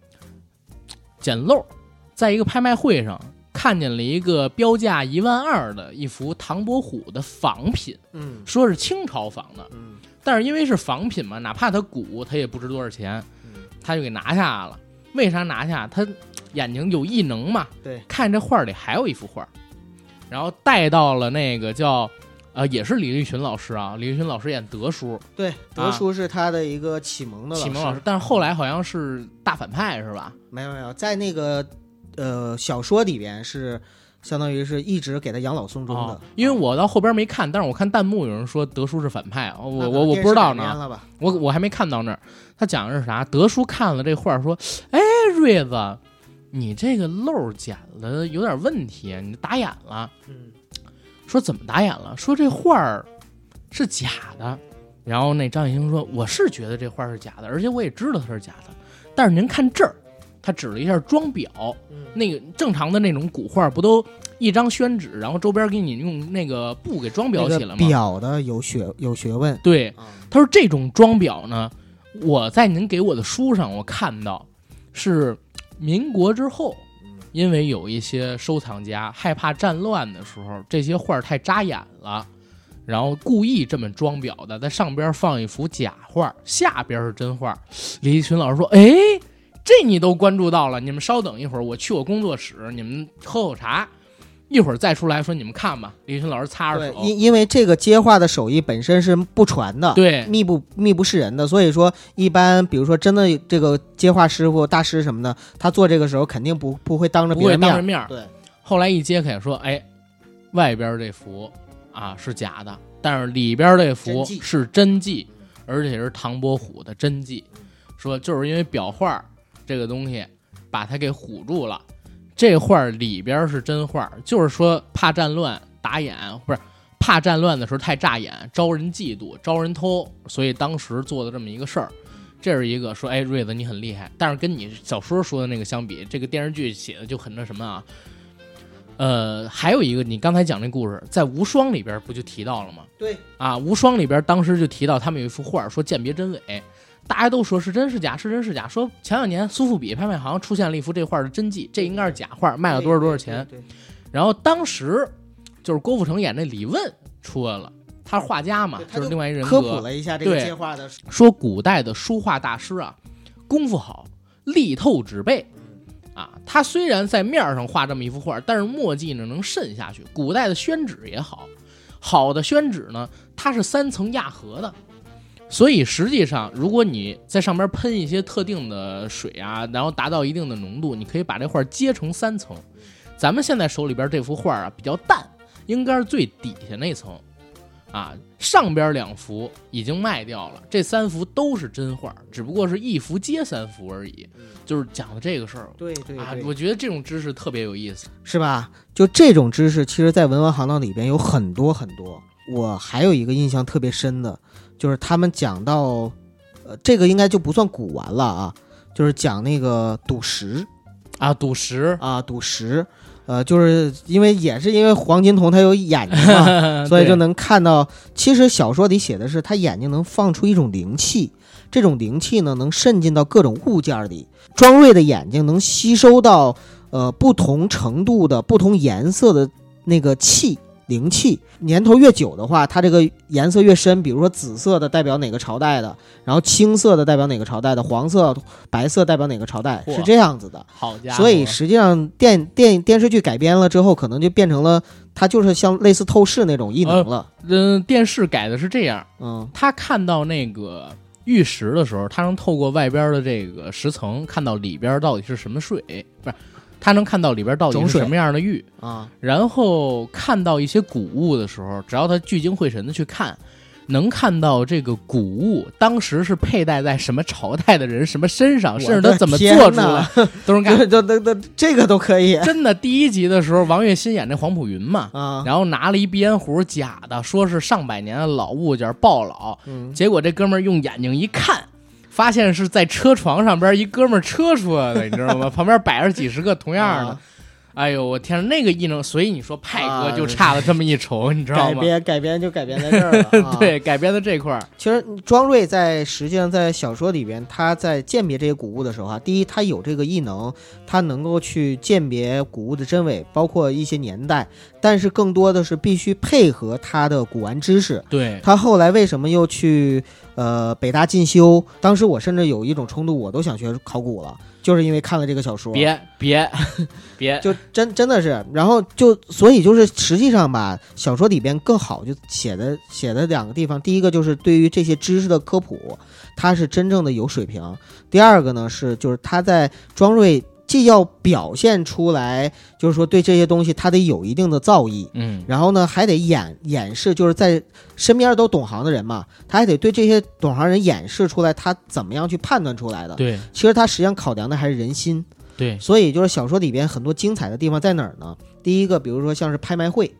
捡漏，在一个拍卖会上看见了一个标价一万二的一幅唐伯虎的仿品，嗯。说是清朝仿的，嗯。但是因为是仿品嘛，哪怕它古，它也不值多少钱，嗯，他就给拿下了。为啥拿下？他眼睛有异能嘛，对，看这画里还有一幅画，然后带到了那个叫呃，也是李立群老师啊，李立群老师演德叔，对，德叔是他的一个启蒙的师。启蒙老师，，但是后来好像是大反派是吧？没有没有，在那个呃小说里边是相当于是一直给他养老送终的哦，，因为我到后边没看，但是我看弹幕有人说德叔是反派，啊我我我不知道呢？我我还没看到那儿。他讲的是啥？德叔看了这画儿说：“哎，瑞子，你这个漏剪了有点问题，你打眼了。”嗯说怎么打眼了？说这画儿是假的。然后那张艺兴说：“我是觉得这画是假的，而且我也知道它是假的。但是您看这儿，他指了一下装裱，嗯那个正常的那种古画不都一张宣纸，然后周边给你用那个布给装裱起来吗？表的有学有学问对，啊，他说这种装裱呢，我在您给我的书上我看到是民国之后，因为有一些收藏家害怕战乱的时候，这些画太扎眼了。然后故意这么装裱的，在上边放一幅假画，下边是真画。李立群老师说：“哎，这你都关注到了，你们稍等一会儿，我去我工作室，你们喝口茶，一会儿再出来说你们看吧。”李立群老师擦着对，手，因因为这个接话的手艺本身是不传的，对密不密不示人的，所以说一般比如说真的这个接话师傅、大师什么的，他做这个时候肯定不不会当着不会别人面儿，当着面。对，后来一揭开说，哎，外边这幅啊是假的，但是里边这幅是真迹，而且是唐伯虎的真迹。说就是因为裱画这个东西把它给唬住了，这画里边是真画，就是说怕战乱打眼，不是怕战乱的时候太扎眼，招人嫉妒，招人偷，所以当时做的这么一个事儿。这是一个说，哎，瑞子你很厉害，但是跟你小说说的那个相比，这个电视剧写的就很那什么啊。呃，还有一个，你刚才讲那故事，在《无双》里边不就提到了吗？对啊，《无双》里边当时就提到他们有一幅画，说鉴别真伪，大家都说是真是假，是真是假。说前两年苏富比拍卖行出现了一幅这画的真迹，这应该是假画，卖了多少多少钱。对？对对然后当时就是郭富城演那李问出来了，他是画家嘛就是另外一人格。科普了一下这个对接画的，说古代的书画大师啊，功夫好，力透纸背啊。他虽然在面上画这么一幅画，但是墨迹呢能渗下去。古代的宣纸也好，好的宣纸呢，它是三层压合的。所以实际上，如果你在上边喷一些特定的水啊，然后达到一定的浓度，你可以把这画接成三层。咱们现在手里边这幅画啊比较淡，应该是最底下那层。啊，上边两幅已经卖掉了，这三幅都是真画，只不过是一幅接三幅而已。就是讲的这个事儿对对啊，对我觉得这种知识特别有意思。是吧？就这种知识，其实，在文玩行当里边有很多很多。我还有一个印象特别深的，就是他们讲到，呃，这个应该就不算古玩了啊，就是讲那个赌石啊，赌石，啊，赌石，呃，就是因为也是因为黄金瞳它有眼睛嘛，所以就能看到。其实小说里写的是，他眼睛能放出一种灵气，这种灵气呢，能渗进到各种物件里。庄瑞的眼睛能吸收到呃不同程度的、不同颜色的那个气。灵气年头越久的话，它这个颜色越深。比如说紫色的代表哪个朝代的，然后青色的代表哪个朝代的，黄色、白色代表哪个朝代，是这样子的。好家伙，所以实际上电电电视剧改编了之后，可能就变成了它就是像类似透视那种异能了。嗯，电视改的是这样，嗯他看到那个玉石的时候，他能透过外边的这个石层看到里边到底是什么水，不是，他能看到里边到底是什么样的玉。啊，然后看到一些古物的时候，只要他聚精会神的去看，能看到这个古物当时是佩戴在什么朝代的人什么身上，甚至他怎么做出来，都能看。这这个都可以真的，第一集的时候，王栎鑫演那黄埔云嘛，啊。然后拿了一鼻烟壶，假的，说是上百年的老物件爆老，嗯，结果这哥们儿用眼睛一看。发现是在车床上边一哥们儿车出来的，你知道吗？旁边摆着几十个同样的，啊哎呦，我天，那个异能，所以你说派啊哥就差了这么一筹，你知道吗改？编改编就改编在这儿了。啊，对，改编的这块儿，其实庄瑞在实际上在小说里边，他在鉴别这些古物的时候啊，第一他有这个异能，他能够去鉴别古物的真伪，包括一些年代，但是更多的是必须配合他的古玩知识。对，他后来为什么又去呃北大进修。当时我甚至有一种冲动，我都想学考古了，就是因为看了这个小说。别别 别，就真真的是，然后就所以就是实际上吧，小说里边更好就写的写的两个地方，第一个就是对于这些知识的科普，它是真正的有水平；第二个呢是就是他在庄瑞既要表现出来，就是说对这些东西他得有一定的造诣，嗯然后呢还得演演示，就是在身边都懂行的人嘛，他还得对这些懂行人演示出来他怎么样去判断出来的。对其实他实际上考量的还是人心。对，所以就是小说里边很多精彩的地方在哪儿呢？第一个，比如说像是拍卖会，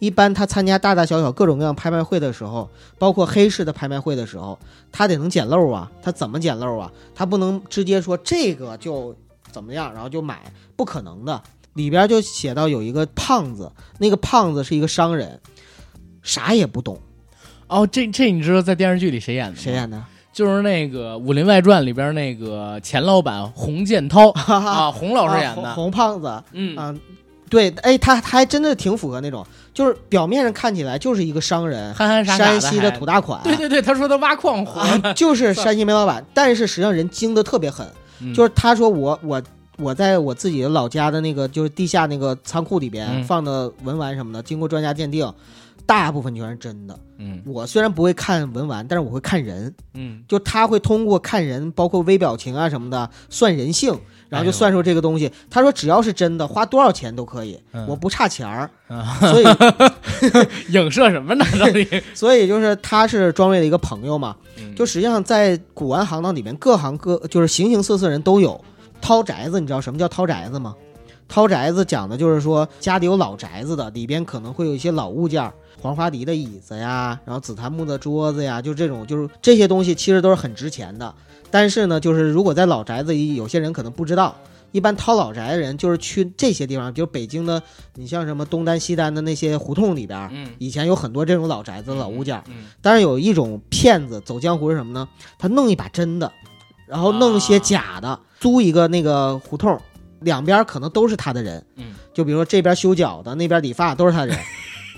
一般他参加大大小小各种各样拍卖会的时候，包括黑市的拍卖会的时候，他得能捡漏啊，他怎么捡漏啊？他不能直接说这个就怎么样，然后就买，不可能的。里边就写到有一个胖子，那个胖子是一个商人，啥也不懂，哦，这这你知道在电视剧里谁演的？谁？演的？就是那个《武林外传》里边那个钱老板洪建涛 啊，洪老师演的。洪胖子，嗯啊，对，哎，他他还真的挺符合那种，就是表面上看起来就是一个商人，憨憨傻傻山西的土大款，对对对，他说他挖矿活啊，就是山西煤老板，但是实际上人精的特别狠，嗯。就是他说我我我在我自己的老家的那个就是地下那个仓库里边嗯。放的文玩什么的，经过专家鉴定，大部分全是真的。嗯。我虽然不会看文玩，但是我会看人，嗯。就他会通过看人，包括微表情啊什么的，算人性。然后就算出这个东西，他说只要是真的，花多少钱都可以，嗯我不差钱儿，啊，所以 影射什么呢？到底？所以就是他是庄瑞的一个朋友嘛，嗯就实际上在古玩行当里面，各行各就是形形色色人都有。掏宅子，你知道什么叫掏宅子吗？掏宅子讲的就是说家里有老宅子的，里边可能会有一些老物件儿，黄花梨的椅子呀，然后紫檀木的桌子呀，就这种就是这些东西其实都是很值钱的。但是呢，就是如果在老宅子里，有些人可能不知道。一般掏老宅的人就是去这些地方，比如北京的，你像什么东单、西单的那些胡同里边以前有很多这种老宅子、老物件儿。嗯但是有一种骗子走江湖是什么呢？他弄一把真的，然后弄一些假的，租一个那个胡同，两边可能都是他的人。嗯，就比如说这边修脚的，那边理发都是他的人，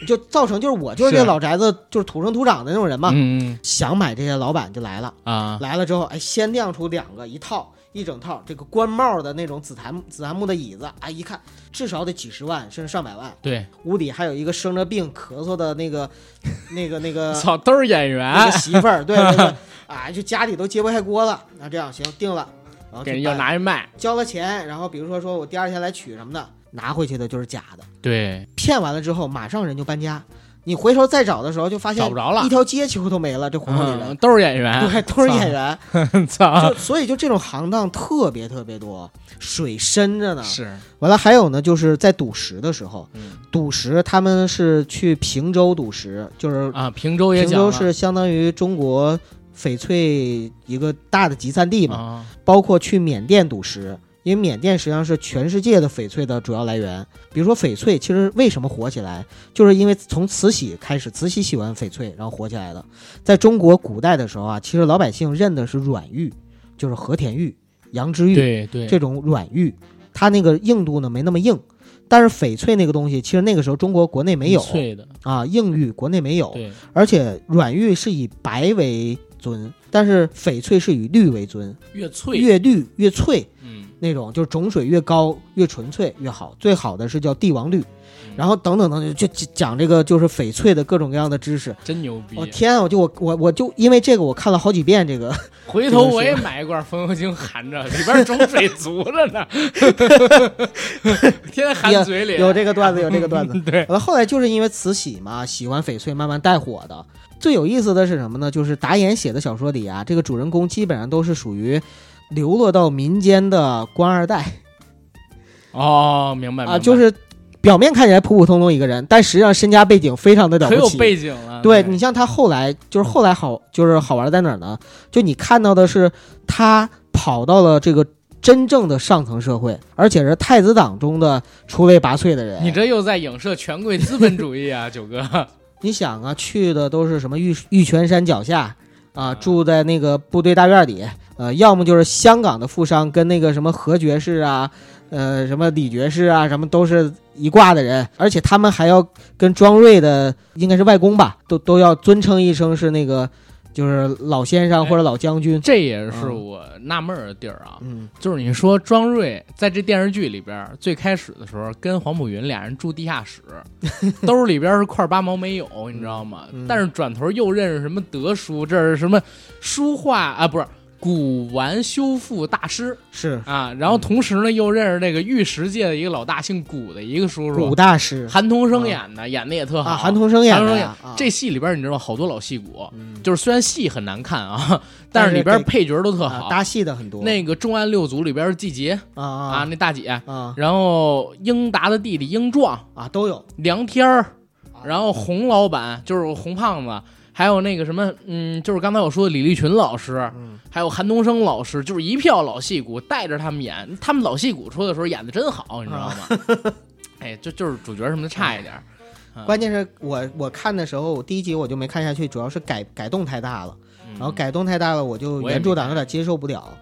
就造成就是我就是这老宅子就是土生土长的那种人嘛。嗯想买这些老板就来了，啊，来了之后，哎，先亮出两个一套。一整套这个官帽的那种紫檀紫檀木的椅子啊，一看至少得几十万，甚至上百万。对，屋里还有一个生着病咳嗽的那个、那个、那个操，都是演那员个，媳妇儿，对对对，啊，就家里都揭不开锅了。那这样行，定了，然后给人要拿去卖。交了钱，然后比如说说我第二天来取什么的，拿回去的就是假的，对，骗完了之后马上人就搬家。你回头再找的时候，就发现找不着了一条街几乎都没了，这胡同里嗯，人。都是演员，对，都是演员，操，就所以就这种行当特别特别多，水深着呢。是，完了还有呢，就是在赌石的时候，嗯赌石他们是去平洲赌石，就是啊，平洲也讲了是相当于中国翡翠一个大的集散地嘛，啊，包括去缅甸赌石，因为缅甸实际上是全世界的翡翠的主要来源。比如说翡翠，其实为什么火起来，就是因为从慈禧开始，慈禧喜欢翡翠，然后火起来的。在中国古代的时候啊，其实老百姓认的是软玉，就是和田玉、羊脂玉对对，这种软玉，它那个硬度呢没那么硬。但是翡翠那个东西，其实那个时候中国国内没有啊，硬玉国内没有，对，而且软玉是以白为尊，但是翡翠是以绿为尊，越翠，越绿越翠嗯，那种，就是种水越高越纯粹越好。最好的是叫帝王绿，然后等等等等，就就讲这个就是翡翠的各种各样的知识。真牛逼我、！天啊！我就我我我就因为这个我看了好几遍这个，回头我也买一罐风油精含着，里边种水足着呢，天天含嘴里。有这个段子有这个段子。对，完了后来就是因为慈禧嘛，喜欢翡翠，慢慢带火的。最有意思的是什么呢？就是达言写的小说里啊，这个主人公基本上都是属于流落到民间的官二代哦，明白明啊，就是表面看起来普普通通一个人，但实际上身家背景非常的了很有不起。背景了。对你像他后来就是后来好就是好玩在哪儿呢？就你看到的是他跑到了这个真正的上层社会，而且是太子党中的出类拔萃的人。你这又在影射权贵资本主义啊，九哥。你想啊，去的都是什么玉玉泉山脚下啊，嗯住在那个部队大院里，呃，要么就是香港的富商跟那个什么何爵士啊，呃，什么李爵士啊，什么都是一挂的人，而且他们还要跟庄瑞的应该是外公吧，都都要尊称一声是那个就是老先生或者老将军。这也是嗯我纳闷儿的地儿啊。嗯，就是你说庄瑞在这电视剧里边最开始的时候跟黄浦云俩人住地下室，兜里边是块八毛没有，你知道吗？嗯但是转头又认识什么德叔，这是什么书画啊，不是古玩修复大师。是。啊。然后同时呢又认识那个玉石界的一个老大，姓古的一个叔叔。古，大师。韩童生演的，演的也特好。啊，韩童生演的这戏里边你知道好多老戏骨，嗯。就是虽然戏很难看啊，但是 里边配角都特啊好。搭戏的很多。那个重案六组里边季杰啊啊，啊那大姐，啊。然后英达的弟弟英壮、啊都有。梁天儿，啊。然后洪老板就是洪胖子，还有那个什么，嗯，就是刚才我说的李立群老师，嗯。还有韩东升老师，就是一票老戏骨带着他们演，他们老戏骨出的时候演的真好，你知道吗？哎，就就是主角什么的差一点关键是我我看的时候，第一集我就没看下去，主要是改改动太大了，嗯。然后改动太大了，我就原著党有点接受不了，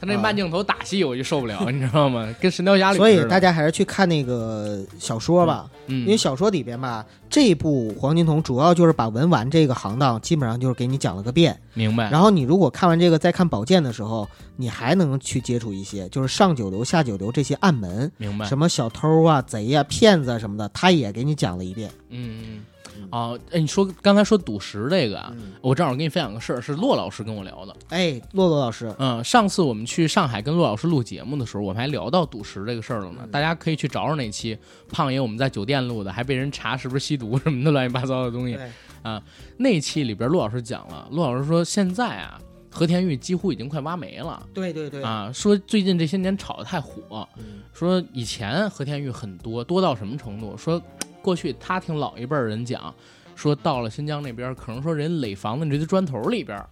他那慢镜头打戏我就受不了，你知道吗？跟《神雕侠侣》所以大家还是去看那个小说吧，嗯，因为小说里边吧，这部《黄金瞳》主要就是把文玩这个行当基本上就是给你讲了个遍，明白，然后你如果看完这个再看宝剑的时候，你还能去接触一些，就是上九流下九流这些暗门，明白，什么小偷啊、贼呀、骗子啊什么的，他也给你讲了一遍。嗯嗯。哦，哎，你说刚才说赌石这个啊，嗯我正好跟你分享个事儿，是骆老师跟我聊的。哎，骆骆老师，嗯，上次我们去上海跟骆老师录节目的时候，我们还聊到赌石这个事儿了呢。嗯大家可以去找找那期，胖爷我们在酒店录的，还被人查是不是吸毒什么的乱七八糟的东西。啊，那期里边骆老师讲了，骆老师说现在啊，和田玉几乎已经快挖没了对对对，啊，说最近这些年炒得太火，嗯说以前和田玉很多，多到什么程度？说过去他听老一辈儿人讲，说到了新疆那边，可能说人垒房子这些砖头里边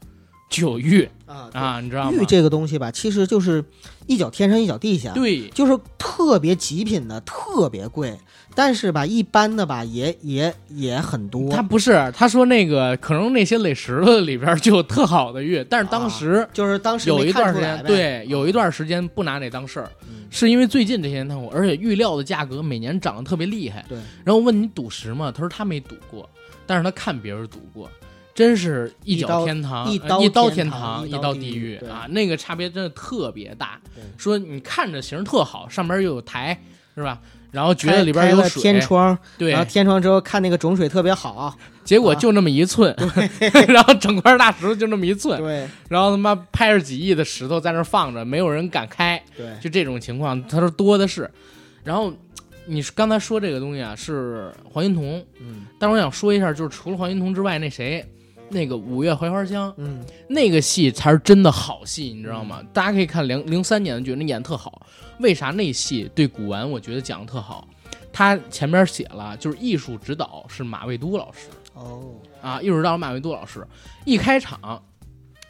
就有玉。啊啊，你知道吗？玉这个东西吧，其实就是一脚天上一脚地下，对，就是特别极品的，特别贵，但是吧，一般的吧也也也很多。他不是，他说那个可能那些垒石头里边就有特好的玉，但是当时就是当时有一段时间，对，有一段时间不拿那当事儿，嗯是因为最近这些年太火，而且玉料的价格每年涨得特别厉害。对，然后问你赌石吗？他说他没赌过，但是他看别人赌过。真是一脚天堂，一刀呃一刀天堂，一刀地狱啊！那个差别真的特别大对。说你看着形儿特好，上边又有台，是吧？然后觉得里边有水，天窗，对。然后，天窗之后看那个种水特别好，结果就那么一寸，然后整块大石头就那么一寸，对。然后他妈拍着几亿的石头在那放着，没有人敢开，对，就这种情况，他说多的是。然后你刚才说这个东西啊，是黄金瞳，嗯。但是我想说一下，就是除了黄金瞳之外，那谁，那个五月槐花香嗯那个戏才是真的好戏，你知道吗？大家可以看零零三年的剧，那演得特好。为啥那戏对古玩我觉得讲的特好？他前面写了，就是艺术指导是马未都老师。哦啊，艺术指导马未都老师一开场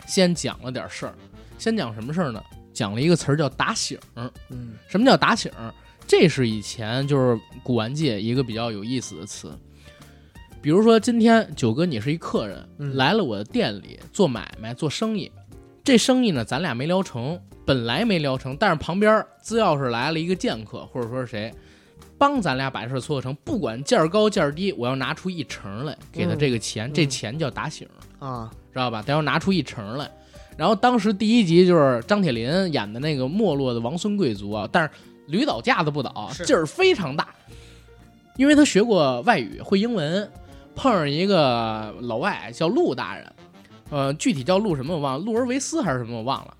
先讲了点事儿，先讲什么事儿呢？讲了一个词儿叫打醒儿。嗯什么叫打醒儿？这是以前就是古玩界一个比较有意思的词。比如说，今天九哥你是一客人，嗯来了我的店里做买卖做生意，这生意呢咱俩没聊成，本来没聊成，但是旁边只要是来了一个剑客或者说是谁，帮咱俩把这事儿撮合成，不管价儿高价儿低，我要拿出一成来给他嗯这个钱，这嗯钱叫打醒儿。啊知道吧？他要拿出一成来。然后当时第一集就是张铁林演的那个没落的王孙贵族啊，但是驴倒架子不倒，是劲儿非常大，因为他学过外语，会英文，碰上一个老外叫陆大人，呃，具体叫陆什么我忘了，陆尔维斯还是什么我忘了，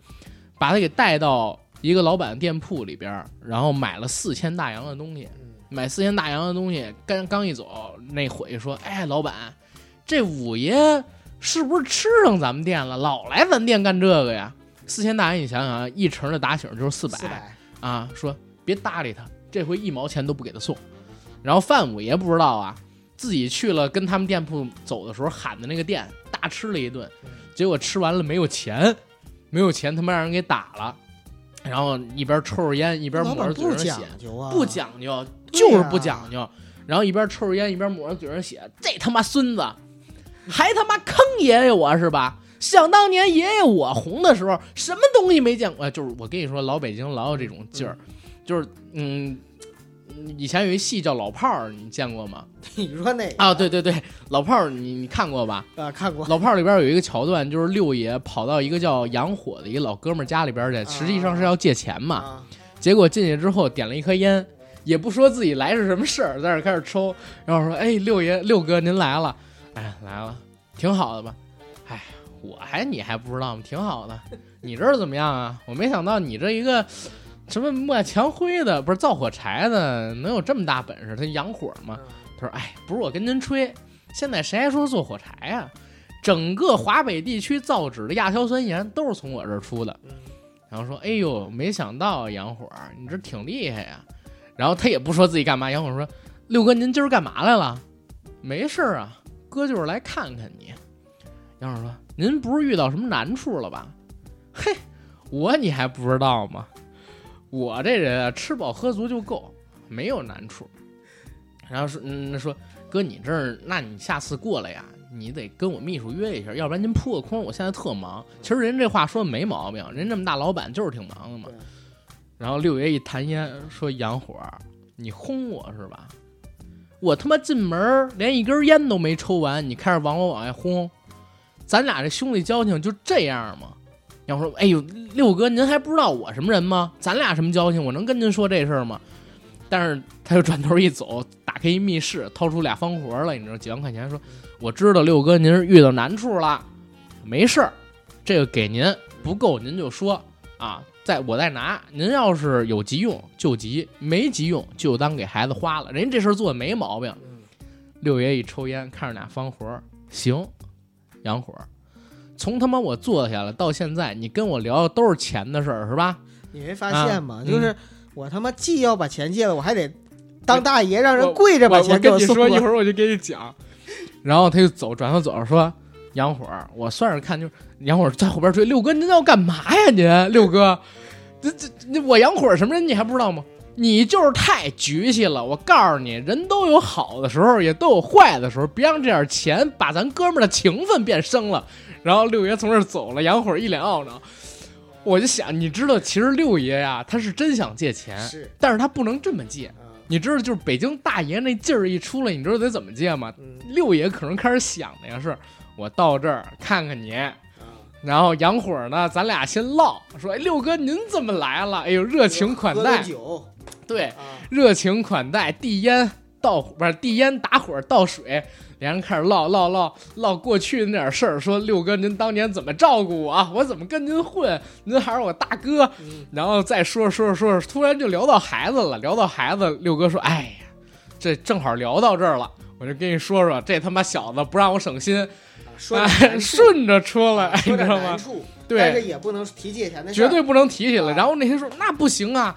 把他给带到一个老板店铺里边，然后买了四千大洋的东西，买四千大洋的东西，刚刚一走，那伙计说：“哎，老板，这五爷是不是吃上咱们店了？老来咱店干这个呀？四千大洋，你想想啊，一成的打醒就是四百四百啊！说别搭理他，这回一毛钱都不给他送。然后范五爷不知道啊，自己去了跟他们店铺走的时候喊的那个店，大吃了一顿，结果吃完了没有钱，没有钱他妈让人给打了，然后一边抽着烟一边抹着嘴上血，究啊，不讲究，对就是不讲究。然后一边抽着烟一边抹着嘴上血，这他妈孙子，还他妈坑爷爷我是吧？想当年爷爷我红的时候，什么东西没见过？就是我跟你说，老北京老有这种劲儿，就是嗯，以前有一戏叫《老炮儿》，你见过吗？你说那个啊，对对对，《老炮儿》你你看过吧？啊，看过《老炮儿》里边有一个桥段，就是六爷跑到一个叫杨火的一个老哥们儿家里边去，实际上是要借钱嘛。啊，结果进去之后点了一颗烟，也不说自己来是什么事儿，在这开始抽，然后说：“哎，六爷六哥您来了，哎来了，挺好的吧？哎，我还你还不知道吗？挺好的，你这儿怎么样啊？我没想到你这一个什么抹墙灰的，不是造火柴的，能有这么大本事？他养火吗。他说：哎，不是我跟您吹，现在谁还说做火柴呀、整个华北地区造纸的亚硝酸盐都是从我这儿出的。”然后说：“哎呦，没想到啊杨火儿，你这挺厉害呀。”然后他也不说自己干嘛，杨火说：“六哥，您今儿干嘛来了？”“没事儿啊，哥就是来看看你。”杨火说：“您不是遇到什么难处了吧？”“嘿，我你还不知道吗？我这人啊，吃饱喝足就够，没有难处。”然后说：“嗯，说哥，你这儿，那你下次过来呀，你得跟我秘书约一下，要不然您扑个空，我现在特忙。其实人这话说的没毛病，人这么大老板就是挺忙的嘛。然后六爷一弹烟说：“洋火儿，你轰我是吧？我他妈进门儿连一根烟都没抽完，你开始往我往外轰，咱俩这兄弟交情就这样吗？”杨火说：“哎呦，六哥，您还不知道我什么人吗？咱俩什么交情？我能跟您说这事儿吗？”但是他就转头一走，打开一密室，掏出俩方盒来，你知道几万块钱，说：“我知道六哥您是遇到难处了，没事儿，这个给您，不够您就说啊，再我再拿。您要是有急用就急，没急用就当给孩子花了。人家这事儿做的没毛病。”嗯六爷一抽烟，看着俩方盒，行，杨火儿，从他妈我坐下了到现在，你跟我聊的都是钱的事儿是吧？你没发现吗？啊就是我他妈既要把钱借了，我还得当大爷让人跪着把我我钱给跟你说，一会儿我就给你讲。然后他就走，转头走着说：“杨火儿，我算是看就是杨火儿在后边追六哥，您要干嘛呀？您六哥，这这这我杨火儿什么人你还不知道吗？你就是太局气了。我告诉你，人都有好的时候，也都有坏的时候，别让这点钱把咱哥们儿的情分变生了。”然后六爷从这儿走了，杨火儿一脸懊恼。我就想，你知道，其实六爷呀，他是真想借钱，是但是他不能这么借。啊，你知道，就是北京大爷那劲儿一出来，你知道得怎么借吗？嗯六爷可能开始想的呀，是我到这儿看看你，啊，然后杨火儿呢，咱俩先唠，说，哎，六哥您怎么来了？哎呦，热情款待，酒对，啊，热情款待，递烟倒不是递烟打火倒水，两人开始唠唠唠唠过去的那点事儿，说六哥您当年怎么照顾我啊，我怎么跟您混，您还是我大哥，嗯然后再说着说着说着，突然就聊到孩子了，聊到孩子，六哥说，哎呀，这正好聊到这儿了。我就跟你说说，这他妈小子不让我省心，啊说哎，顺着出来，你知道吗？对，但是对，也不能提借钱的事绝对不能提起来。啊然后那些说那不行啊，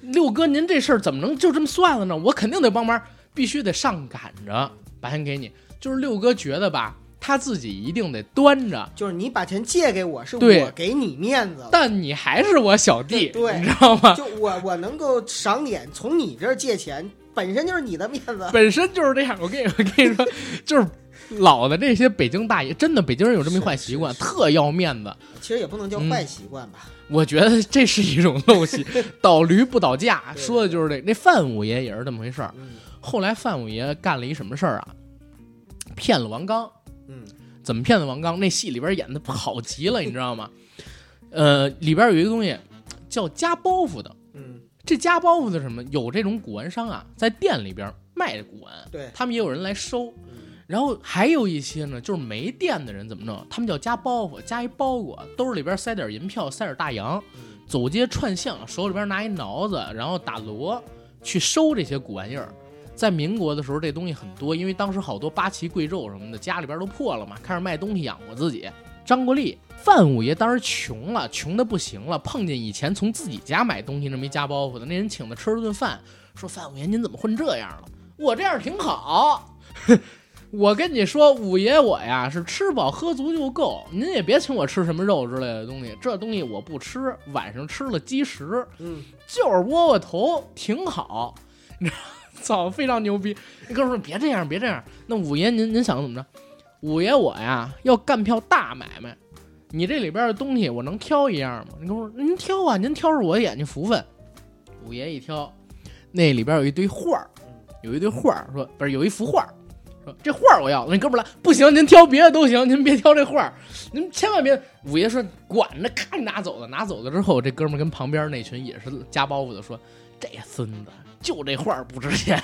六哥您这事儿怎么能就这么算了呢？我肯定得帮忙，必须得上赶着把钱给你。就是六哥觉得吧，他自己一定得端着，就是你把钱借给我，是我给你面子。但你还是我小弟，对你知道吗？就我我能够赏脸，从你这儿借钱，本身就是你的面子。本身就是这样。我跟你我跟你说，就是老的这些北京大爷，真的北京人有这么一坏习惯，特要面子。其实也不能叫嗯坏习惯吧。我觉得这是一种陋习，倒驴不倒架，说的就是这。那范五爷也是这么回事儿。嗯后来范五爷干了一什么事儿啊？骗了王刚。嗯怎么骗的王刚？那戏里边演的好极了，你知道吗？呃，里边有一个东西叫夹包袱的。嗯，这夹包袱的什么？有这种古玩商啊，在店里边卖古玩，对，他们也有人来收。嗯然后还有一些呢，就是没店的人怎么弄？他们叫夹包袱，夹一包裹，兜里边塞点银票，塞点大洋，嗯走街串巷，手里边拿一挠子，然后打锣去收这些古玩意儿。在民国的时候，这东西很多，因为当时好多八旗贵胄什么的家里边都破了嘛，开始卖东西养活自己。张国立、范五爷当时穷了，穷的不行了，碰见以前从自己家买东西那么一夹包袱的，那人请他吃了顿饭，说范五爷您怎么混这样了？我这样挺好。我跟你说，五爷我呀是吃饱喝足就够，您也别请我吃什么肉之类的东西，这东西我不吃。晚上吃了鸡食，嗯，就是窝窝头，挺好。你知道，操，非常牛逼。那哥们儿说别这样，别这样。那五爷您您想怎么着？五爷我呀要干票大买卖，你这里边的东西我能挑一样吗？那哥们说您挑啊，您挑是我的眼睛福分。五爷一挑，那里边有一堆画儿，有一堆画儿，说不是有一幅画儿，说这画儿我要。那哥们儿来，不行，您挑别的都行，您别挑这画儿，您千万别。五爷说管着，咔拿走了，拿走了之后，这哥们儿跟旁边那群也是夹包袱的说，这孙子。就这画不值钱，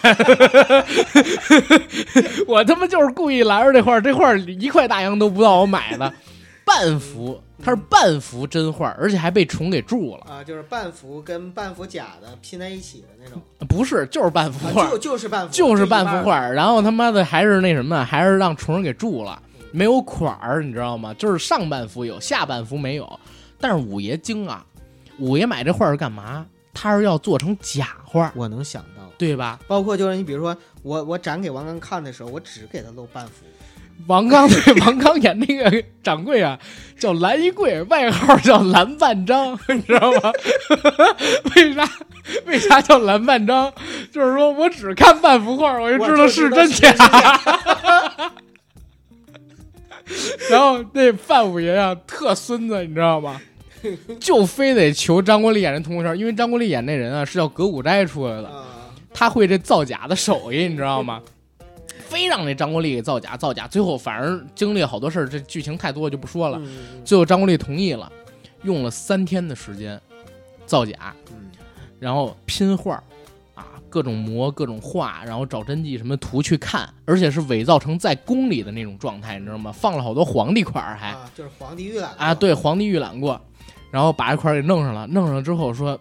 我他妈就是故意拦着这画，这画一块大洋都不到我买的，半幅，它是半幅真画，而且还被虫给蛀了。啊，就是半幅跟半幅假的拼在一起的那种，不是，就是半幅画，啊就就是半幅，就是半幅。画，然后他妈的还是那什么，还是让虫给蛀了，没有款儿，你知道吗？就是上半幅有，下半幅没有。但是五爷精啊，五爷买这画是干嘛？他是要做成假画儿，我能想到，对吧？包括就是你比如说我我展给王刚看的时候，我只给他露半幅，王刚对 王刚演那个掌柜啊，叫蓝一贵，外号叫蓝半张，你知道吗？为啥？为啥叫蓝半张？就是说我只看半幅画，我就知道是真假。然后那范五爷啊，特孙子，你知道吗？就非得求张国立演这通圈，因为张国立演那人啊是叫葛古斋出来的，啊，他会这造假的手艺，你知道吗？非让那张国立给造假，造假，最后反而经历了好多事儿，这剧情太多就不说了。嗯最后张国立同意了，用了三天的时间造假，嗯。然后拼画儿啊，各种磨、各种画，然后找真迹什么图去看，而且是伪造成在宫里的那种状态，你知道吗？放了好多皇帝款儿还。啊，就是皇帝预览啊，对，皇帝预览过，然后把一块儿给弄上了，弄上了之后说，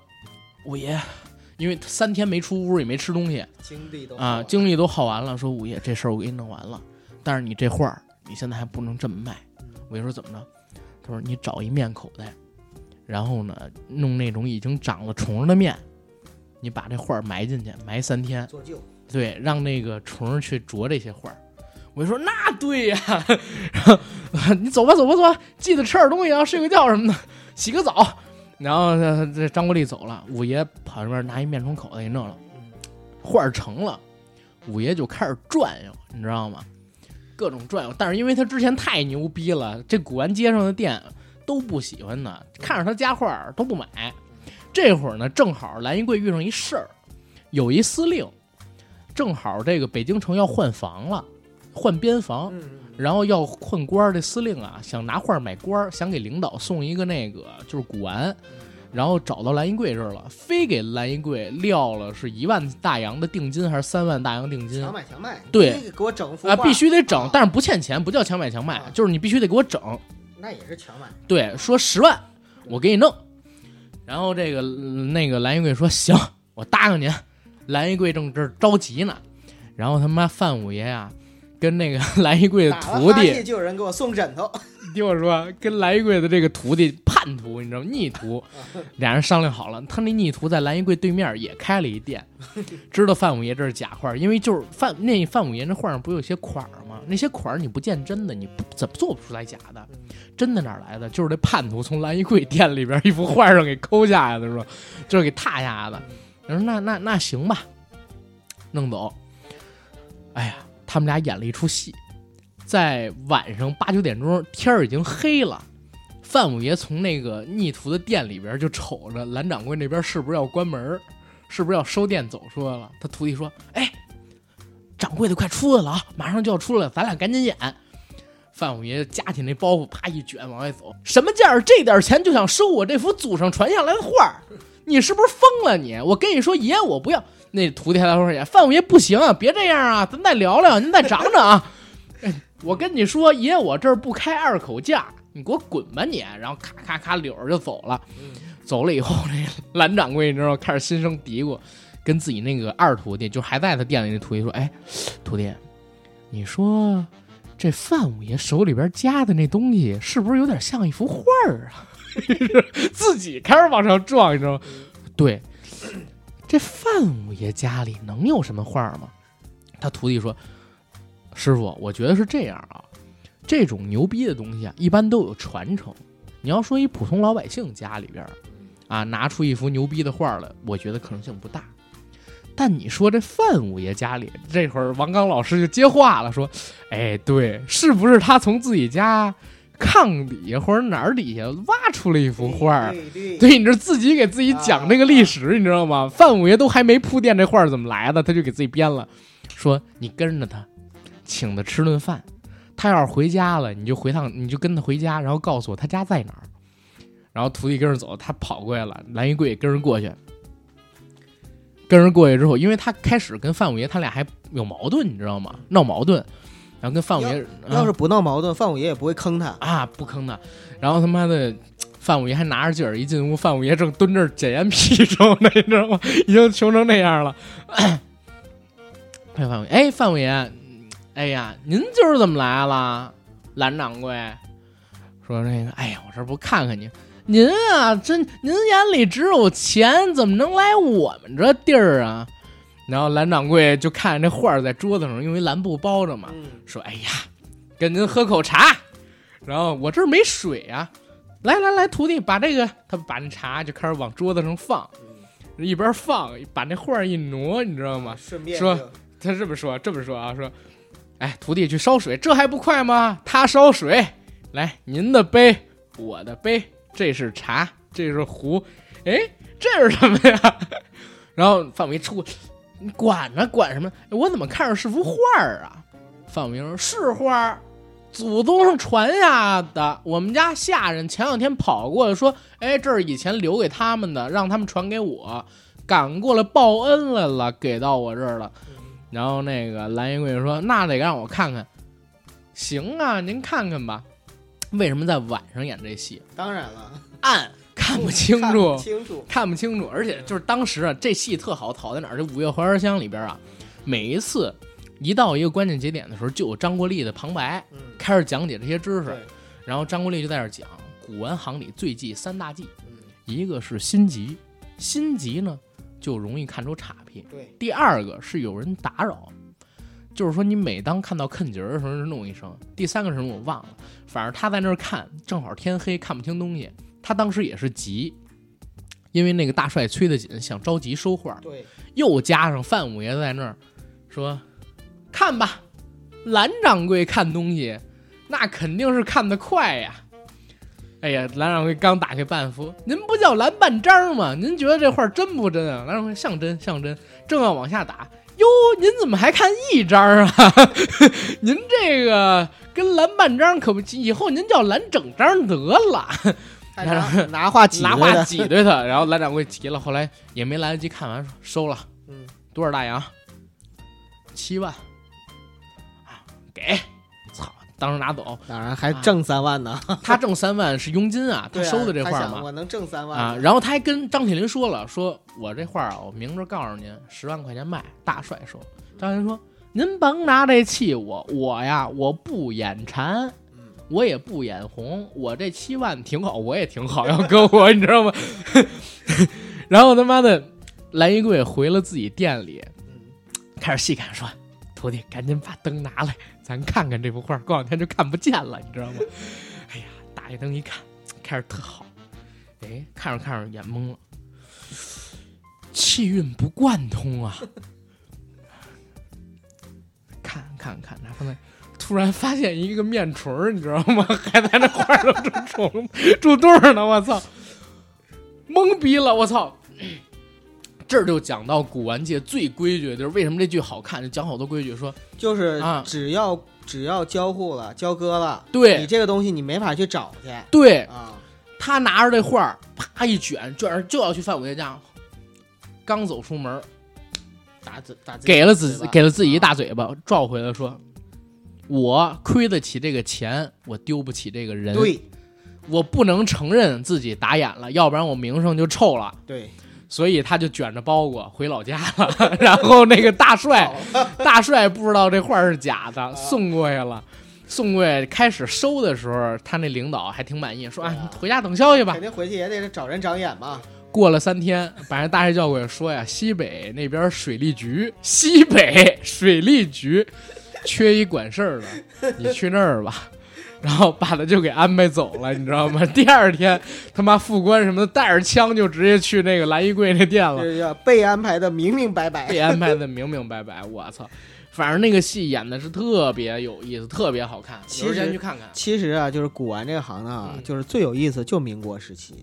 五爷，因为三天没出屋也没吃东西。精力都啊，精力都耗完了，说五爷这事儿我给你弄完了，但是你这画儿你现在还不能这么卖。五爷说怎么着？他说你找一面口袋，然后呢弄那种已经长了虫的面，你把这画儿埋进去，埋三天，做旧，对，让那个虫儿去啄这些画儿。我就说那对呀，然后你走吧走吧走吧，记得吃点东西啊，睡个觉什么的，洗个澡。然后这这张国立走了，五爷跑这边拿一面窗口袋给弄了，画成了，五爷就开始转悠，你知道吗？各种转悠，但是因为他之前太牛逼了，这古玩街上的店都不喜欢他，看着他家画都不买。这会儿呢，正好蓝衣柜遇上一事儿，有一司令，正好这个北京城要换房了，换边房，嗯，然后要换官儿。这司令啊，想拿画买官儿，想给领导送一个那个就是古玩，然后找到蓝衣柜这儿了，非给蓝衣柜撂了是一万大洋的定金还是三万大洋定金强买强卖，对给我整幅啊？画必须得整啊，但是不欠钱，不叫强买强卖啊，就是你必须得给我整。那也是强买，对，说十万，我给你弄。然后这个呃那个蓝衣柜说行，我答应您。蓝衣柜正这儿着急呢，然后他妈范五爷呀、跟那个 蓝衣柜的徒弟，就有人给我送枕头，听我说，跟蓝衣柜的这个徒弟叛徒，你知道吗？逆徒，俩人商量好了，他那逆徒在蓝衣柜对面也开了一店，知道范五爷这是假画，因为就是范那范五爷那画上不有些款儿吗？那些款儿你不见真的，你不怎么做不出来假的，真的哪来的？就是这叛徒从蓝衣柜店里边一幅画上给抠下来的，是吧？就是给踏下来的。人说那那那行吧，弄走。哎呀，他们俩演了一出戏，在晚上八九点钟，天儿已经黑了。范五爷从那个逆徒的店里边就瞅着蓝掌柜那边是不是要关门儿，是不是要收店走出来了？他徒弟说：“哎，掌柜的快出来了啊，马上就要出来了，咱俩赶紧演。”范五爷夹起那包袱，啪一卷往外走。什么价儿？这点钱就想收我这幅祖上传下来的画儿？你是不是疯了你？我跟你说，爷我不要。那徒弟还在说：“爷，范五爷不行啊，别这样啊，咱再聊聊，您再长长啊。”哎，我跟你说，爷我这儿不开二口价，你给我滚吧你！然后咔咔咔溜着就走了。走了以后，这蓝掌柜你知道开始心生嘀咕，跟自己那个二徒弟，就还在他店里那徒弟说：“哎，徒弟，你说这范五爷手里边夹的那东西，是不是有点像一幅画儿啊？” 自己开始往上撞，你知道吗？对，这范五爷家里能有什么画吗？他徒弟说：“师傅，我觉得是这样啊，这种牛逼的东西啊，一般都有传承。你要说一普通老百姓家里边啊，拿出一幅牛逼的画来，我觉得可能性不大。但你说这范五爷家里，这会儿王刚老师就接话了，说：“哎，对，是不是他从自己家炕底下或者哪儿底下挖出了一幅画儿。对你这自己给自己讲这个历史，你知道吗？范五爷都还没铺垫这画儿怎么来的，他就给自己编了，说你跟着他，请他吃顿饭，他要是回家了，你就回趟，你就跟他回家，然后告诉我他家在哪儿。然后徒弟跟着走，他跑过来了，蓝衣贵跟人过去，跟人过去之后，因为他开始跟范五爷他俩还有矛盾，你知道吗？闹矛盾，然后跟范五爷要是不闹矛盾，范五爷也不会坑他。啊，不坑他。然后他妈的，范五爷还拿着劲儿，一进屋，范五爷正蹲这儿检验屁抽呢，你知道吗？已经穷成那样了。哎，范五爷，哎，范五爷，哎呀，您今儿怎么来了？蓝掌柜说那个，哎呀，我这不看看您，您啊，真您眼里只有钱，怎么能来我们这地儿啊？然后蓝掌柜就看那画儿在桌子上，用一蓝布包着嘛，嗯，说：“哎呀，跟您喝口茶。”然后我这儿没水啊，来来来，徒弟把这个，他把那茶就开始往桌子上放，一边放把那画儿一挪，你知道吗？顺便说他这么说，这么说啊，说：“哎，徒弟去烧水，这还不快吗？他烧水，来，您的杯，我的杯，这是茶，这是壶，哎，这是什么呀？” 然后范围出，你管呢？管什么？哎我怎么看着是幅画儿啊？范伟说：“是画儿，祖宗上传下的。我们家下人前两天跑过来说，哎，这是以前留给他们的，让他们传给我，赶过来报恩来了，给到我这儿了。”然后那个蓝衣贵说：“那得让我看看。”行啊，您看看吧。为什么在晚上演这戏？当然了，暗看不清看楚不，清楚。看不清楚，而且就是当时啊，这戏特好，好在哪儿？这《五月槐花香》里边啊，每一次一到一个关键节点的时候，就有张国立的旁白嗯，开始讲解这些知识对，，然后张国立就在这儿讲古玩行里最忌三大忌，嗯，一个是心急，心急呢就容易看出岔劈；对，第二个是有人打扰，就是说你每当看到坑节儿的时候就弄一声；第三个是什么我忘了，反正他在那儿看，正好天黑看不清东西，他当时也是急。因为那个大帅催得紧，想着急收画，对，又加上范五爷在那儿说：“看吧，蓝掌柜看东西，那肯定是看得快呀。”哎呀，蓝掌柜刚打开半幅，您不叫蓝半张吗？您觉得这画真不真啊？蓝掌柜像真像真，正要往下打，哟，您怎么还看一张啊？您这个跟蓝半张可不，以后您叫蓝整张得了。还拿 拿话挤拿话挤兑他，然后蓝掌柜急了，后来也没来得及看完，说收了。嗯，多少大洋？七万啊，给！操，当时拿走。当然还挣三万呢。他挣三万是佣金啊，他收的这画嘛。我能挣三万啊，然后他还跟张铁林说了，说我这画啊，我明着告诉您，十万块钱卖，大帅说。张铁林说，您甭拿这气我，我呀，我不眼馋，嗯我也不眼红，我这七万挺好，我也挺好，要搁我，你知道吗？然后他妈的，蓝衣柜回了自己店里，嗯开始细看，说：“徒弟，赶紧把灯拿来，咱看看这幅画。过两天就看不见了，你知道吗？” 哎呀，打开灯一看，开始特好，哎，看着看着眼懵了，气运不贯通啊！看看看，然后呢，突然发现一个面虫儿，你知道吗？还在那画上住虫住对儿呢，我操！懵逼了，我操！这儿就讲到古玩界最规矩，就是为什么这剧好看，就讲好多规矩，说就是啊只要只要交互了、交割了，对你这个东西你没法去找去对，啊。他拿着这画儿，啪一卷，卷上就要去范五爷家，刚走出门儿，打嘴打给了自己给了自己一大嘴巴，召回来说：“我亏得起这个钱，我丢不起这个人，对我不能承认自己打眼了，要不然我名声就臭了。”对，所以他就卷着包裹回老家了。然后那个大帅，大帅不知道这画是假的，送过去了。送过去开始收的时候，他那领导还挺满意，说：“啊，你回家等消息吧肯。定回去也得找人长眼嘛。”过了三天，把人大帅叫过来说呀：“西北那边水利局，西北水利局缺一管事儿的，你去那儿吧。”然后把他就给安排走了，你知道吗？第二天他妈副官什么的带着枪就直接去那个蓝衣柜那店了，这叫被安排的明明白白。被安排的明明白白。我操！反正那个戏演的是特别有意思，特别好看，其实去看看。其实啊，就是古玩这个行当啊，嗯就是最有意思就民国时期，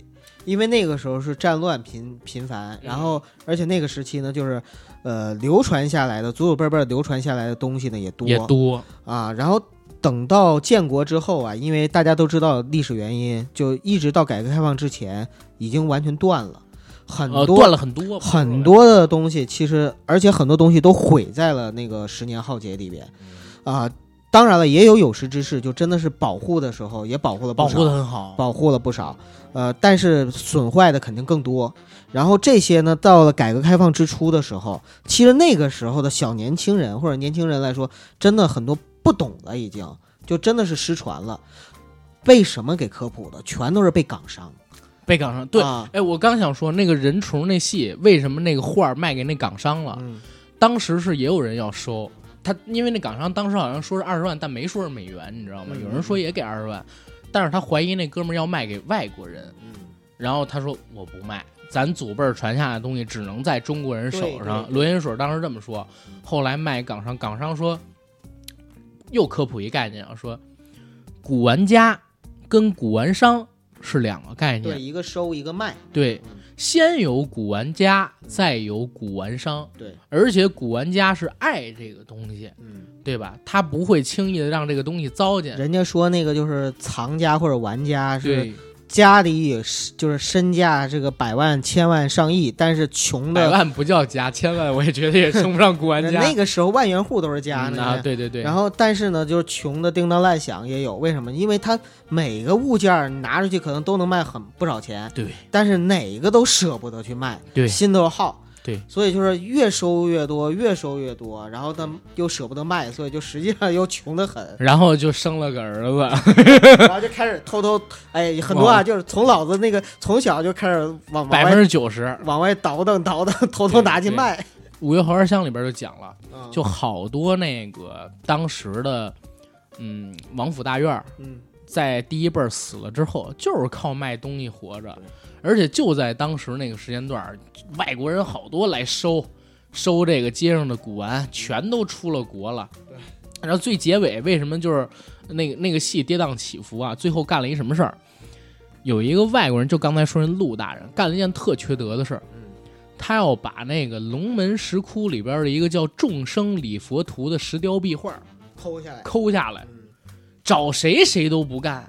因为那个时候是战乱频频繁，然后而且那个时期呢，就是呃流传下来的祖祖辈辈流传下来的东西呢也多也多，啊，然后。等到建国之后啊，因为大家都知道历史原因，就一直到改革开放之前，已经完全断了，很呃，多、断了很多，很多的东西，其实而且很多东西都毁在了那个十年浩劫里边，啊、当然了，也有有识之士，就真的是保护的时候也保护了不保，护的很好。保护了不少，呃，但是损坏的肯定更多。然后这些呢，到了改革开放之初的时候，其实那个时候的小年轻人或者年轻人来说，真的很多不懂了，已经就真的是失传了。被什么给科普的？全都是被港商。被港商对，啊哎，我刚想说那个人虫那戏，为什么那个画卖给那港商了？嗯当时是也有人要收他，因为那港商当时好像说是二十万，但没说是美元，你知道吗？嗯有人说也给二十万，但是他怀疑那哥们儿要卖给外国人，嗯，然后他说我不卖，咱祖辈儿传下来的东西只能在中国人手上。罗云水当时这么说，后来卖港商，港商说又科普一概念啊，说古玩家跟古玩商是两个概念对，，一个收一个卖。对嗯，先有古玩家，再有古玩商，对，而且古玩家是爱这个东西，嗯，对吧？他不会轻易的让这个东西糟践。人家说那个就是藏家或者玩家是对，家里也是就是身价这个百万、千万、上亿，但是穷的百万不叫家，千万我也觉得也称不上古玩家。那个时候万元户都是家呢。嗯啊，对对对。然后，但是呢，就是穷的叮当乱响也有，为什么？因为他每个物件儿拿出去可能都能卖很不少钱，对但是哪个都舍不得去卖，对心都耗。对，所以就是越收越多，越收越多，然后他又舍不得卖，所以就实际上又穷得很，然后就生了个儿子，然后就开始偷偷，哎，很多啊，就是从老子那个从小就开始往往百分外之九十。往外倒腾倒腾，偷偷拿去卖。五月花儿香里边就讲了，嗯。就好多那个当时的，嗯，王府大院儿嗯，在第一辈儿死了之后，就是靠卖东西活着，而且就在当时那个时间段儿，外国人好多来收收这个街上的古玩，全都出了国了。然后最结尾为什么就是那个那个戏跌宕起伏啊？最后干了一什么事儿？有一个外国人，就刚才说人陆大人干了一件特缺德的事儿，他要把那个龙门石窟里边的一个叫众生礼佛图的石雕壁画抠下来。抠下来。嗯找谁谁都不干，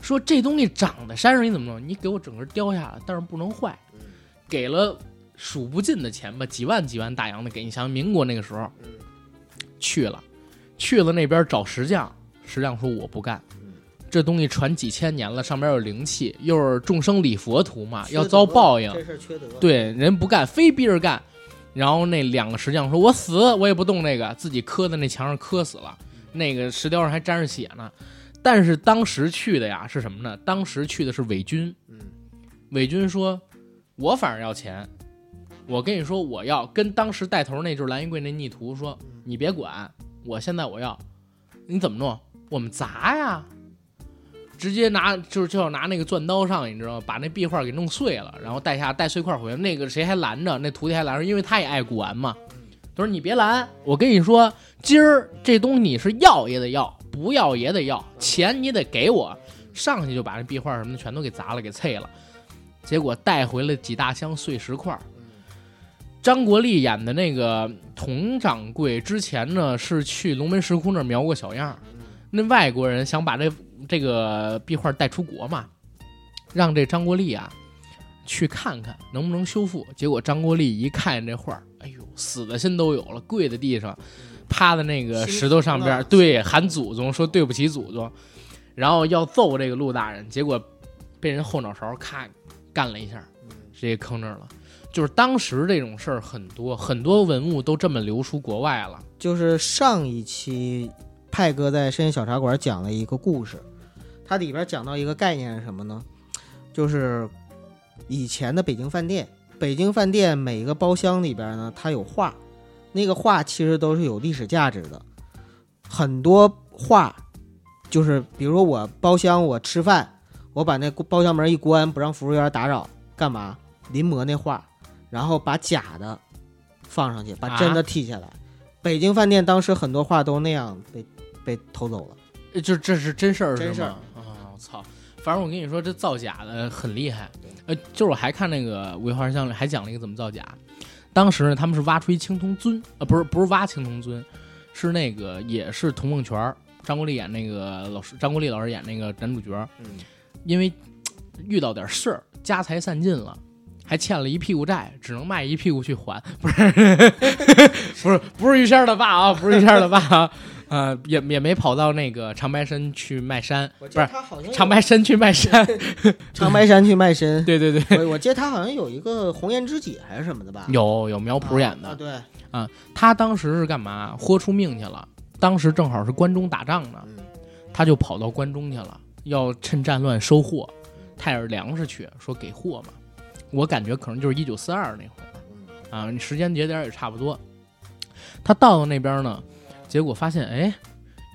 说这东西长在山上你怎么弄？你给我整个雕下来，但是不能坏，给了数不尽的钱吧，几万几万大洋的给你。想民国那个时候，去了，去了那边找石匠，石匠说我不干。这东西传几千年了，上边有灵气，又是众生礼佛图嘛，要遭报应。这事缺德。对，人不干，非逼着干。然后那两个石匠说：“我死，我也不动那个，自己磕在那墙上磕死了。那个石雕上还沾着血呢。但是当时去的呀是什么呢？当时去的是伪军。嗯，伪军说：“我反正要钱，我跟你说我要。”跟当时带头那就是蓝衣贵那逆徒说：“你别管，我现在我要。你怎么弄？我们砸呀！”直接拿就是就要拿那个钻刀上，你知道吗？把那壁画给弄碎了，然后带下带碎块回来。那个谁还拦着？那徒弟还拦着，因为他也爱古玩嘛。他说：“你别拦，我跟你说，今儿这东西你是要也得要，不要也得要，钱你得给我。”上去就把那壁画什么的全都给砸了，给碎了。结果带回了几大箱碎石块。张国立演的那个佟掌柜之前呢是去龙门石窟那儿描过小样，那外国人想把这这个壁画带出国嘛，让这张国立啊去看看能不能修复。结果张国立一看这画儿，哎呦，死的心都有了，跪在地上，趴在那个石头上边对，喊祖宗，说对不起祖宗，然后要揍这个陆大人，结果被人后脑勺咔干了一下，直接坑这儿了。就是当时这种事儿很多，很多文物都这么流出国外了。就是上一期派哥在深夜小茶馆讲了一个故事，它里边讲到一个概念是什么呢？就是以前的北京饭店，北京饭店每个包厢里边呢，它有画，那个画其实都是有历史价值的，很多画就是比如说我包厢我吃饭，我把那包厢门一关，不让服务员打扰，干嘛？临摹那画，然后把假的放上去，把真的剃下来。北京饭店当时很多画都那样被被偷走了。呃就这是真事儿是真事儿？啊，我操！反正我跟你说，这造假的很厉害。呃，就是我还看那个《五月花香》里还讲了一个怎么造假。当时呢，他们是挖出一青铜尊，呃，不是不是挖青铜尊，是那个也是童梦泉儿，张国立演那个老师，张国立老师演那个男主角，嗯，因为遇到点事儿，家财散尽了。还欠了一屁股债，只能卖一屁股去还。不是，不是，不是于谦儿的爸啊，不是于谦儿的爸啊，呃，也也没跑到那个长白山去卖山，不是长白山去卖山。长白山去卖身。对对 对，我我记得他好像有一个红颜知己还是什么的吧？有有苗圃演的，啊，对，他当时是干嘛？豁出命去了。当时正好是关中打仗呢，嗯他就跑到关中去了，要趁战乱收货，带着粮食去，说给货嘛。我感觉可能就是一九四二那会儿嗯啊，时间节点也差不多。他到了那边呢，结果发现哎，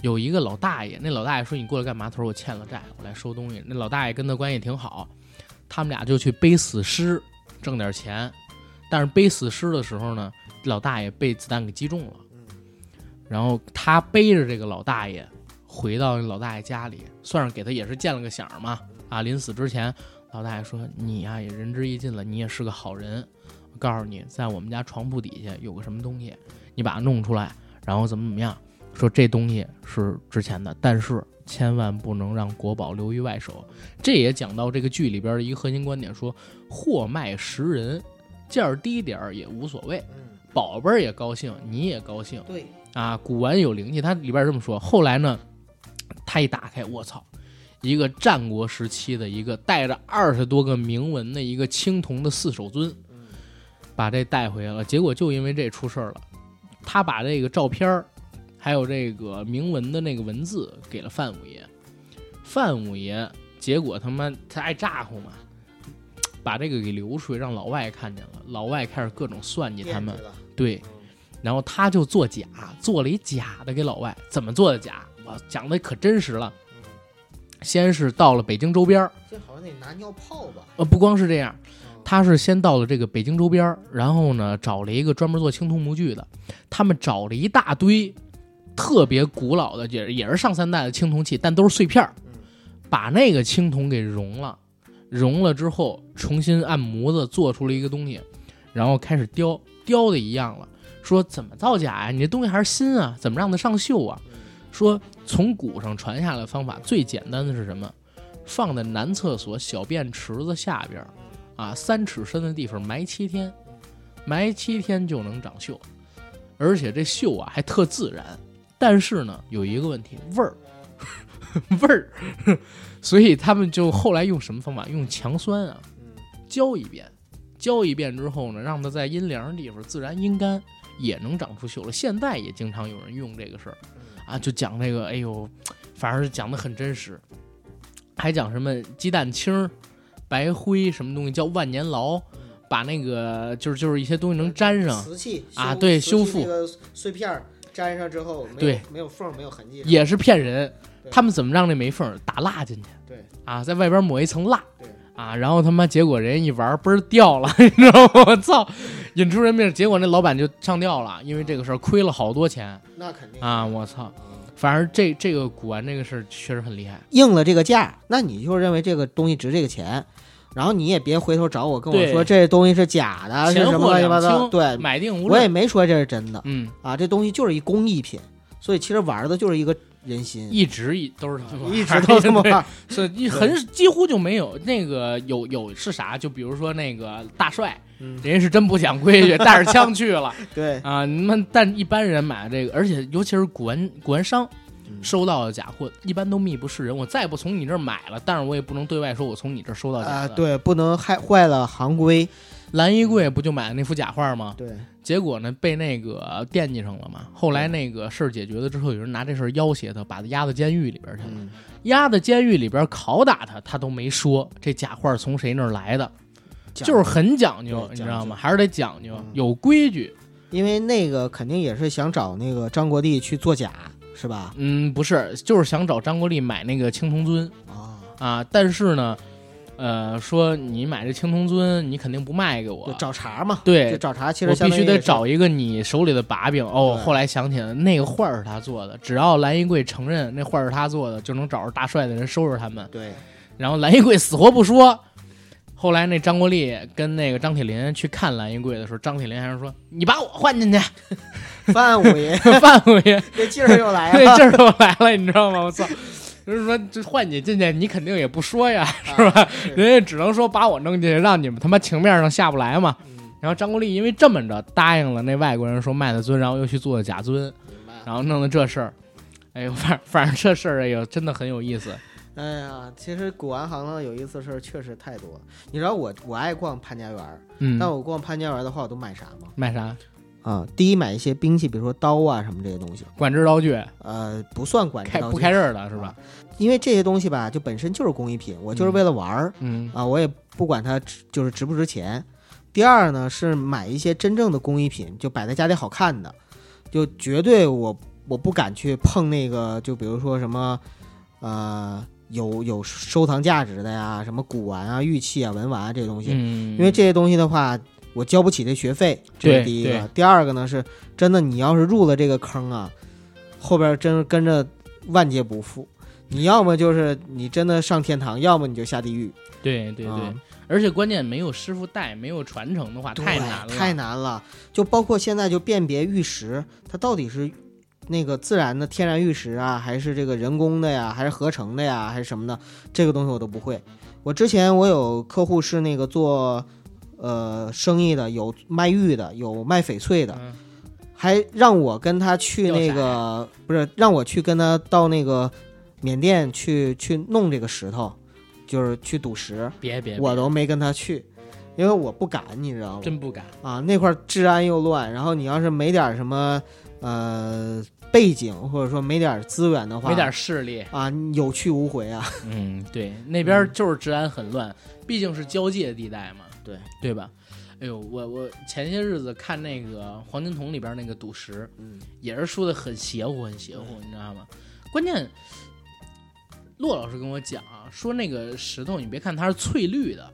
有一个老大爷，那老大爷说你过来干嘛？他说我欠了债，我来收东西。那老大爷跟他关系挺好，他们俩就去背死尸挣点钱。但是背死尸的时候呢，老大爷被子弹给击中了。嗯然后他背着这个老大爷回到老大爷家里，算是给他也是见了个响儿嘛。啊，临死之前，老大爷说：“你呀、也仁至义尽了，你也是个好人。我告诉你，在我们家床铺底下有个什么东西，你把它弄出来，然后怎么怎么样。说这东西是值钱的，但是千万不能让国宝流于外手。这也讲到这个剧里边的一个核心观点，说货卖识人，价儿低点儿也无所谓，嗯，宝贝儿也高兴，你也高兴。”对，啊，古玩有灵气，它里边这么说。后来呢，他一打开，我操，一个战国时期的一个带着二十多个铭文的一个青铜的四手尊，嗯把这带回来了。结果就因为这出事儿了，他把这个照片儿还有这个铭文的那个文字给了范五爷，范五爷结果他妈他爱咋呼嘛。把这个给流出去，让老外看见了。老外开始各种算计他们对，嗯然后他就做假，做了一假的给老外。怎么做的假？我讲的可真实了。先是到了北京周边儿，这好像得拿尿泡吧？呃，不光是这样，嗯他是先到了这个北京周边儿，然后呢找了一个专门做青铜模具的，他们找了一大堆特别古老的，也也是上三代的青铜器，但都是碎片儿，嗯把那个青铜给熔了，熔了之后重新按模子做出了一个东西，然后开始雕，雕的一样了。说怎么造假呀、你这东西还是新啊，怎么让它上锈啊？说从古上传下来的方法最简单的是什么？放在男厕所小便池子下边儿，啊，三尺深的地方埋七天，埋七天就能长锈，而且这锈啊还特自然。但是呢，有一个问题，味儿，味儿，所以他们就后来用什么方法？用强酸啊，嗯浇一遍，浇一遍之后呢，让它在阴凉的地方自然阴干，也能长出锈了。现在也经常有人用这个事儿啊，就讲这个，哎呦，反正是讲的很真实，还讲什么鸡蛋清儿、白灰什么东西叫万年牢，把那个就是就是一些东西能粘上，瓷器啊对修复那个碎片儿粘上之后，对没有缝没有痕迹，也是骗人。他们怎么让那没缝打蜡进去？对啊，在外边抹一层蜡。对啊，然后他妈结果人一玩嘣儿掉了，你知道吗？我操，引出人命，结果那老板就上吊了，因为这个事儿亏了好多钱那肯定啊！我操，嗯反正这这个古玩这个事儿确实很厉害。应了这个价，那你就认为这个东西值这个钱，然后你也别回头找我跟我说这东西是假的，是什么乱七八糟。对，买定无我也。没说这是真的嗯，啊，这东西就是一工艺品，所以其实玩的就是一个人心，一直一都是这么一直都这么 对玩。是一很几乎就没有那个有有是啥？就比如说那个大帅，嗯，人家是真不讲规矩，带着枪去了 对，啊！你们但一般人买这个，而且尤其是古玩古玩商嗯收到的假货，一般都密不示人。我再不从你这儿买了，但是我也不能对外说我从你这儿收到假啊，的。，对，不能害坏了行规。蓝衣柜不就买了那幅假画吗？对，结果呢，被那个惦记上了嘛。后来那个事儿解决了之后，有人拿这事儿要挟他，把他押到监狱里边去了。嗯，押到监狱里边拷打他，他都没说这假画从谁那儿来的，就是很讲究，你知道吗？还是得讲究嗯，有规矩。因为那个肯定也是想找那个张国立去作假，是吧？嗯，不是，就是想找张国立买那个青铜尊啊，啊，但是呢，呃，说你买这青铜尊，你肯定不卖给我，找茬嘛。对就找茬，其实我必须得找一个你手里的把柄。哦，后来想起来，那个画是他做的，只要蓝衣贵承认那画是他做的，就能找着大帅的人收拾他们。对，然后蓝衣贵死活不说。后来那张国立跟那个张铁林去看蓝衣柜的时候，张铁林还是说：“你把我换进去，范五爷 范五爷这劲儿又来了，这，劲儿又来了，你知道吗？我操！就是说，这换你进去，你肯定也不说呀，是吧？是人家只能说把我弄进去，让你们他妈情面上下不来嘛。嗯然后张国立因为这么着答应了那外国人说卖的尊，然后又去做的假尊，然后弄的这事儿。哎呦，反反正这事儿哎呦，真的很有意思。哎呀，其实古玩行呢有意思的事儿确实太多。你知道我我爱逛潘家园儿，嗯，但我逛潘家园儿的话，我都买啥吗？买啥？啊，第一买一些兵器，比如说刀啊什么这些东西，管制刀具，呃，不算管制刀具开不开刃的是吧？因为这些东西吧，就本身就是工艺品，我就是为了玩儿、嗯啊，我也不管它值就是值不值钱。第二呢，是买一些真正的工艺品，就摆在家里好看的，就绝对我我不敢去碰那个，就比如说什么，呃，有有收藏价值的呀，什么古玩啊、玉器啊、文玩啊这些东西，嗯，因为这些东西的话，我交不起这学费，这是第一个。第二个呢是真的，你要是入了这个坑啊，后边真跟着万劫不复。你要么就是你真的上天堂，要么你就下地狱。对对对啊，而且关键没有师傅带，没有传承的话，太难了，太难了。就包括现在就辨别玉石，它到底是那个自然的天然玉石啊，还是这个人工的呀，还是合成的呀，还是什么的，这个东西我都不会。我之前我有客户是那个做呃生意的，有卖玉的，有卖翡翠的，嗯还让我跟他去那个不是让我去跟他到那个缅甸去去弄这个石头，就是去赌石，别别，我都没跟他去，因为我不敢，你知道吗？真不敢。啊，那块治安又乱，然后你要是没点什么呃背景，或者说没点资源的话，没点势力，啊，有去无回啊。嗯，对，那边就是治安很乱，毕竟是交界地带嘛，对对吧？哎呦，我我前些日子看那个黄金瞳里边那个赌石，嗯，也是说的很邪乎，很邪乎，你知道吗？关键，骆老师跟我讲啊，说那个石头，你别看它是翠绿的，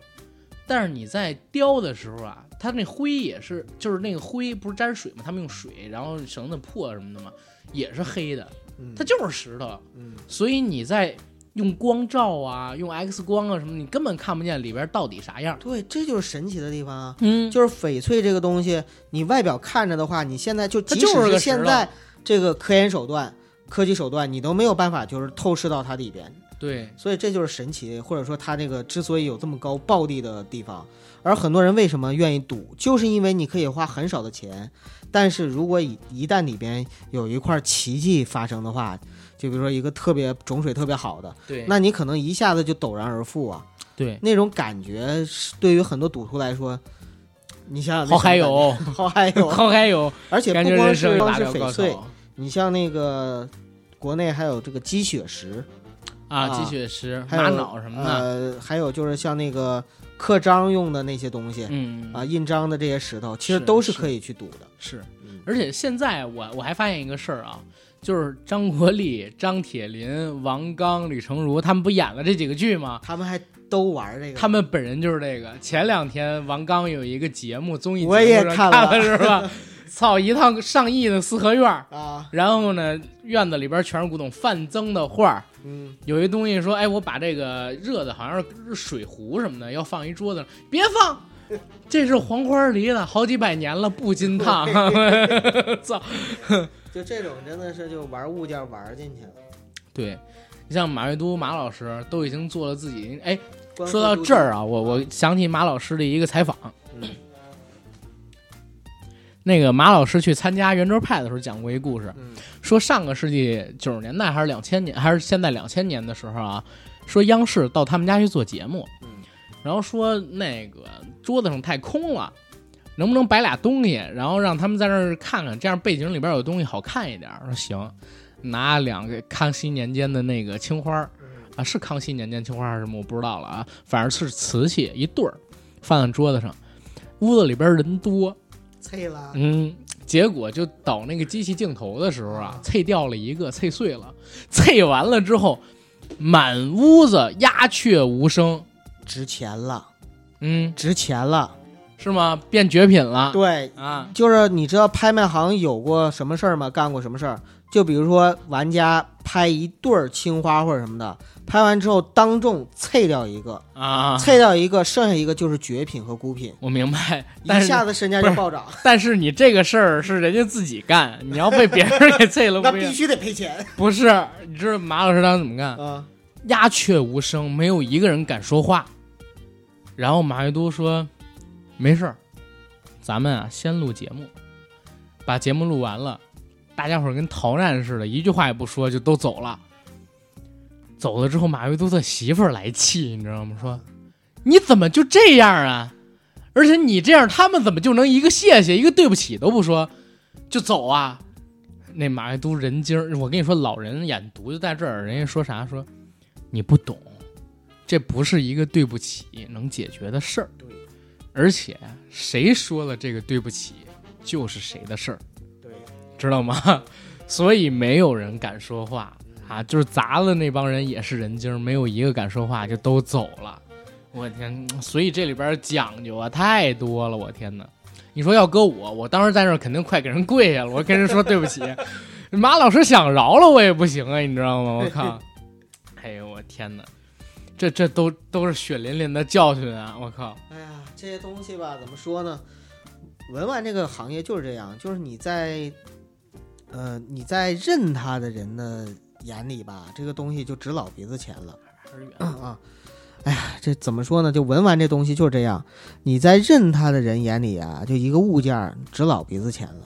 但是你在雕的时候啊，它那灰也是，就是那个灰不是沾水嘛，他们用水，然后绳子破什么的嘛，也是黑的，嗯。它就是石头，嗯。所以你在用光照啊，用 X 光啊什么，你根本看不见里边到底啥样。对，这就是神奇的地方啊。嗯，就是翡翠这个东西，你外表看着的话，你现在就即它就是使是现在这个科研手段、科技手段，你都没有办法就是透视到它里边。对，所以这就是神奇，或者说它这个之所以有这么高暴利的地方，而很多人为什么愿意赌，就是因为你可以花很少的钱，但是如果一一旦里边有一块奇迹发生的话，就比如说一个特别种水特别好的，对，那你可能一下子就陡然而富啊，对，那种感觉是对于很多赌徒来说，你想想好嗨什么有，好嗨哟，好嗨哟，而且不光是光是翡翠，你像那个国内还有这个鸡血石。啊，啊鸡血石、还有玛瑙什么的，呃，还有就是像那个刻章用的那些东西、嗯啊，印章的这些石头，其实都是可以去赌的。是。嗯，而且现在我我还发现一个事儿啊，就是张国立、张铁林、王刚、吕成儒他们不演了这几个剧吗？他们还都玩这个。他们本人就是这个。前两天王刚有一个节目综艺节目，我也看看了是吧？操，一趟上亿的四合院儿，啊，然后呢，院子里边全是古董，范增的画儿。嗯，有一东西说，哎，我把这个热的好像是水壶什么的，要放一桌子上，别放，这是黄花梨的，好几百年了，不金烫。操！就这种真的是就玩物件玩进去了。对，你像马未都马老师都已经做了自己，哎，说到这儿啊，我我想起马老师的一个采访。嗯那个马老师去参加圆桌派的时候讲过一故事，嗯说上个世纪九十年代还是两千年，还是现在两千年的时候啊，说央视到他们家去做节目，嗯然后说那个桌子上太空了，能不能摆俩东西，然后让他们在那儿看看，这样背景里边有东西好看一点。说行，拿两个康熙年间的那个青花儿啊，是康熙年间青花还是什么我不知道了啊，反正是瓷器一对儿，放在桌子上。屋子里边人多，嗯，结果就导那个机器镜头的时候啊，碎掉了一个，碎碎了，碎完了之后，满屋子鸦雀无声。值钱了，嗯，值钱了。是吗？变绝品了。对，啊，就是你知道拍卖行有过什么事儿吗？干过什么事儿？就比如说玩家拍一对儿青花或者什么的，拍完之后当众碎掉一个，啊，碎掉一个，剩下一个就是绝品和孤品，我明白，一下子身价就暴涨，但是你这个事儿是人家自己干，你要被别人给碎了，那必须得赔钱不是？你知道马老师当时怎么干？啊！鸦雀无声，没有一个人敢说话。然后马未都说：“没事儿，咱们啊先录节目，把节目录完了，大家伙儿跟逃难似的，一句话也不说就都走了。走了之后，马未都的媳妇儿来气，你知道吗？说你怎么就这样啊？而且你这样，他们怎么就能一个谢谢，一个对不起都不说就走啊？那马未都人精儿，我跟你说，老人眼毒就在这儿。人家说啥？说你不懂，这不是一个对不起能解决的事儿。对，而且谁说了这个对不起，就是谁的事儿，对，知道吗？所以没有人敢说话啊，就是砸了那帮人也是人精，没有一个敢说话，就都走了。我天，所以这里边讲究啊太多了，我天哪！你说要搁我，我当时在那儿肯定快给人跪下了，我跟人说对不起。马老师想饶了我也不行啊，你知道吗？我靠！哎呦我天哪，这这都都是血淋淋的教训啊！我靠！哎呀，这些东西吧，怎么说呢？文玩这个行业就是这样，就是你在，呃，你在认他的人的眼里吧，这个东西就值老鼻子钱了。还是远啊，哎呀，这怎么说呢？就文玩这东西就是这样，你在认它的人眼里啊，就一个物件值老鼻子钱了。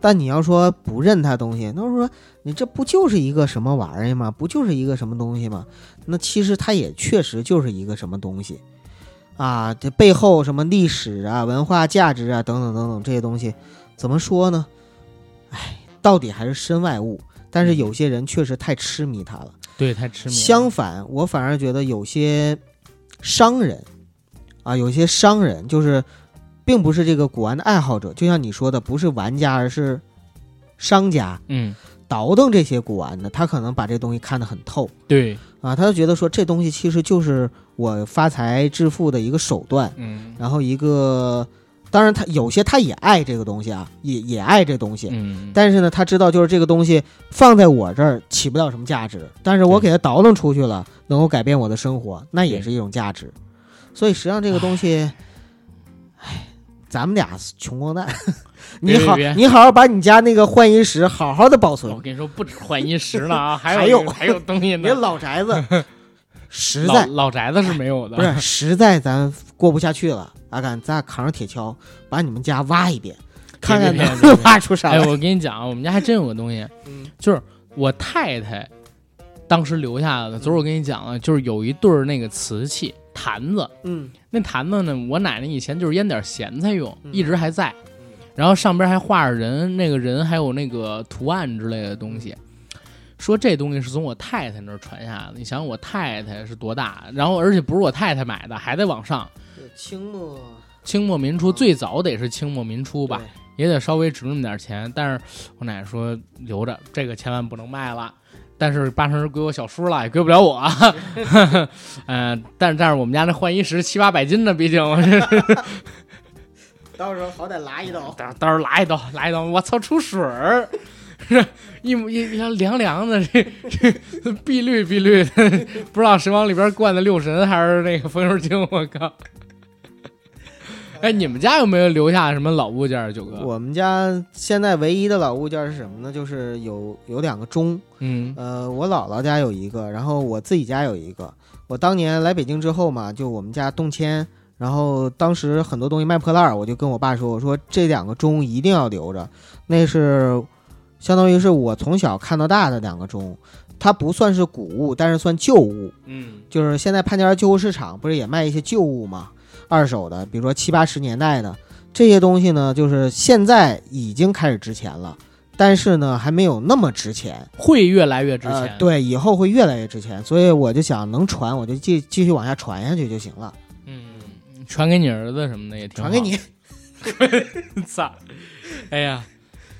但你要说不认它东西，那说你这不就是一个什么玩意儿吗？不就是一个什么东西吗？那其实它也确实就是一个什么东西啊！这背后什么历史啊、文化价值啊等等等等这些东西，怎么说呢？哎，到底还是身外物。但是有些人确实太痴迷它了。对，太痴迷。相反，我反而觉得有些商人啊，有些商人就是，并不是这个古玩的爱好者，就像你说的，不是玩家，而是商家嗯，倒腾这些古玩的，他可能把这东西看得很透。对，啊，他就觉得说这东西其实就是我发财致富的一个手段，嗯。然后一个，当然他有些他也爱这个东西啊，也也爱这东西，嗯，但是呢，他知道就是这个东西放在我这儿起不了什么价值，但是我给他倒腾出去了，能够改变我的生活，那也是一种价值。所以实际上这个东西，唉，咱们俩穷光蛋，你好，你好好把你家那个幻音石好好的保存。我，跟你说，不止幻音石了啊，还 还有有还有东西别呢。老宅子，实 老在老宅子是没有的，不是实在咱过不下去了，阿甘，咱俩扛着铁锹把你们家挖一遍，看看能 挖出啥哎，来。我跟你讲啊，我们家还真有个东西，嗯就是我太太当时留下的。昨儿我跟你讲了，就是有一对儿那个瓷器坛子，嗯那坛子呢，我奶奶以前就是腌点咸菜用，嗯一直还在。然后上边还画着人，那个人还有那个图案之类的东西。说这东西是从我太太那儿传下来的，你想想我太太是多大，然后而且不是我太太买的，还在往上。清末清末民初最早得是清末民初吧，也得稍微值那么点钱。但是我奶奶说留着，这个千万不能卖了。但是八成是归我小叔了，也归不了我。嗯、但是但是我们家那换衣石七八百斤呢，毕竟我这到时候好歹拉一刀。到到时候来一刀，来一刀，我操，出水儿，是 一一一凉凉的，这这碧绿碧绿的，不知道是往里边灌的六神还是那个风油精，我靠！哎，你们家有没有留下什么老物件儿，九哥？我们家现在唯一的老物件是什么呢？就是有有两个钟，嗯呃，我姥姥家有一个，然后我自己家有一个。我当年来北京之后嘛，就我们家动迁，然后当时很多东西卖破烂儿，我就跟我爸说，我说这两个钟一定要留着，那是相当于是我从小看到大的两个钟，它不算是古物，但是算旧物。嗯就是现在潘家园旧物市场不是也卖一些旧物吗？二手的，比如说七八十年代的这些东西呢，就是现在已经开始值钱了，但是呢还没有那么值钱。会越来越值钱。呃，，对，以后会越来越值钱，所以我就想能传，我就继继续往下传下去就行了。嗯，传给你儿子什么的也挺好。传给你，操！哎呀，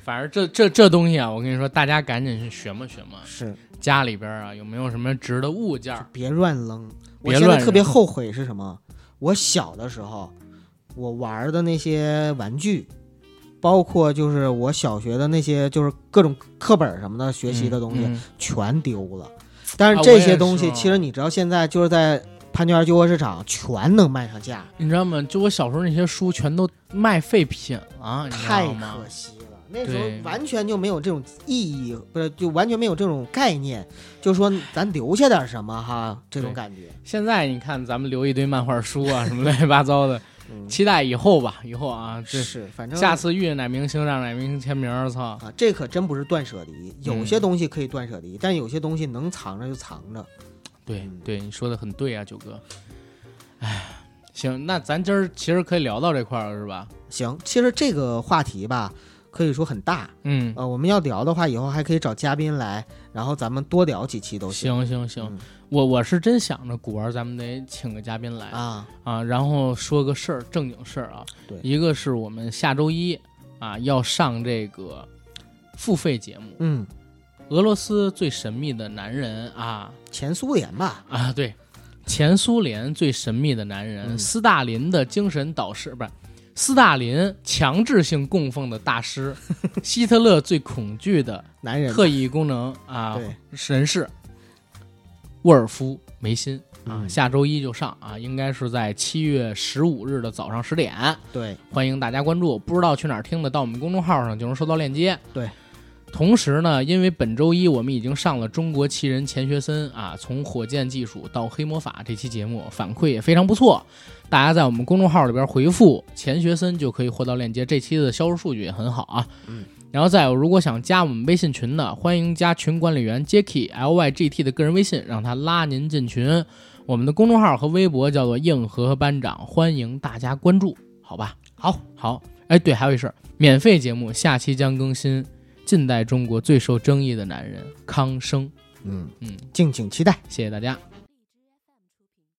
反正这这这东西啊，我跟你说，大家赶紧去学嘛学嘛，是家里边啊有没有什么值的物件？别乱扔。我别乱现在特别后悔是什么？我小的时候，我玩的那些玩具，包括就是我小学的那些就是各种课本什么的学习的东西，嗯嗯全丢了。但是这些东西，是其实你知道，现在就是在潘家园旧货市场全能卖上价，你知道吗？就我小时候那些书全都卖废品了，太可？惜了。那时候完全就没有这种意义，不是就完全没有这种概念，就说咱留下点什么哈，这种感觉。现在你看咱们留一堆漫画书啊，什么乱七八糟的，嗯，期待以后吧，以后啊，这是，反正下次遇见哪明星让哪明星签名儿，操！啊，这可真不是断舍离，有嗯些东西可以断舍离，但有些东西能藏着就藏着。对嗯对，你说的很对啊，九哥。哎，行，那咱今儿其实可以聊到这块儿了，是吧？行，其实这个话题吧，可以说很大。嗯，呃，我们要聊的话，以后还可以找嘉宾来，然后咱们多聊几期都行行行，嗯我我是真想着古玩咱们得请个嘉宾来啊，啊，然后说个事儿，正经事儿啊。对一个是我们下周一啊要上这个付费节目，嗯，俄罗斯最神秘的男人啊前苏联吧，啊，对，前苏联最神秘的男人，嗯斯大林的精神导师不是。斯大林强制性供奉的大师，希特勒最恐惧的男人特异功能啊对，人士沃尔夫梅辛啊，嗯下周一就上啊，应该是在七月十五日的早上十点，对，欢迎大家关注。不知道去哪儿听的，到我们公众号上就能收到链接。对。同时呢，因为本周一我们已经上了中国奇人钱学森啊，从火箭技术到黑魔法这期节目反馈也非常不错，大家在我们公众号里边回复钱学森就可以获到链接，这期的销售数据也很好啊。嗯。然后再有，如果想加我们微信群的，欢迎加群管理员 Jacky L Y G T 的个人微信，让他拉您进群。我们的公众号和微博叫做硬核班长，欢迎大家关注，好吧？好，好，哎，对，还有一事儿，免费节目下期将更新，近代中国最受争议的男人康生。嗯，嗯，敬请期待。谢谢大家。嗯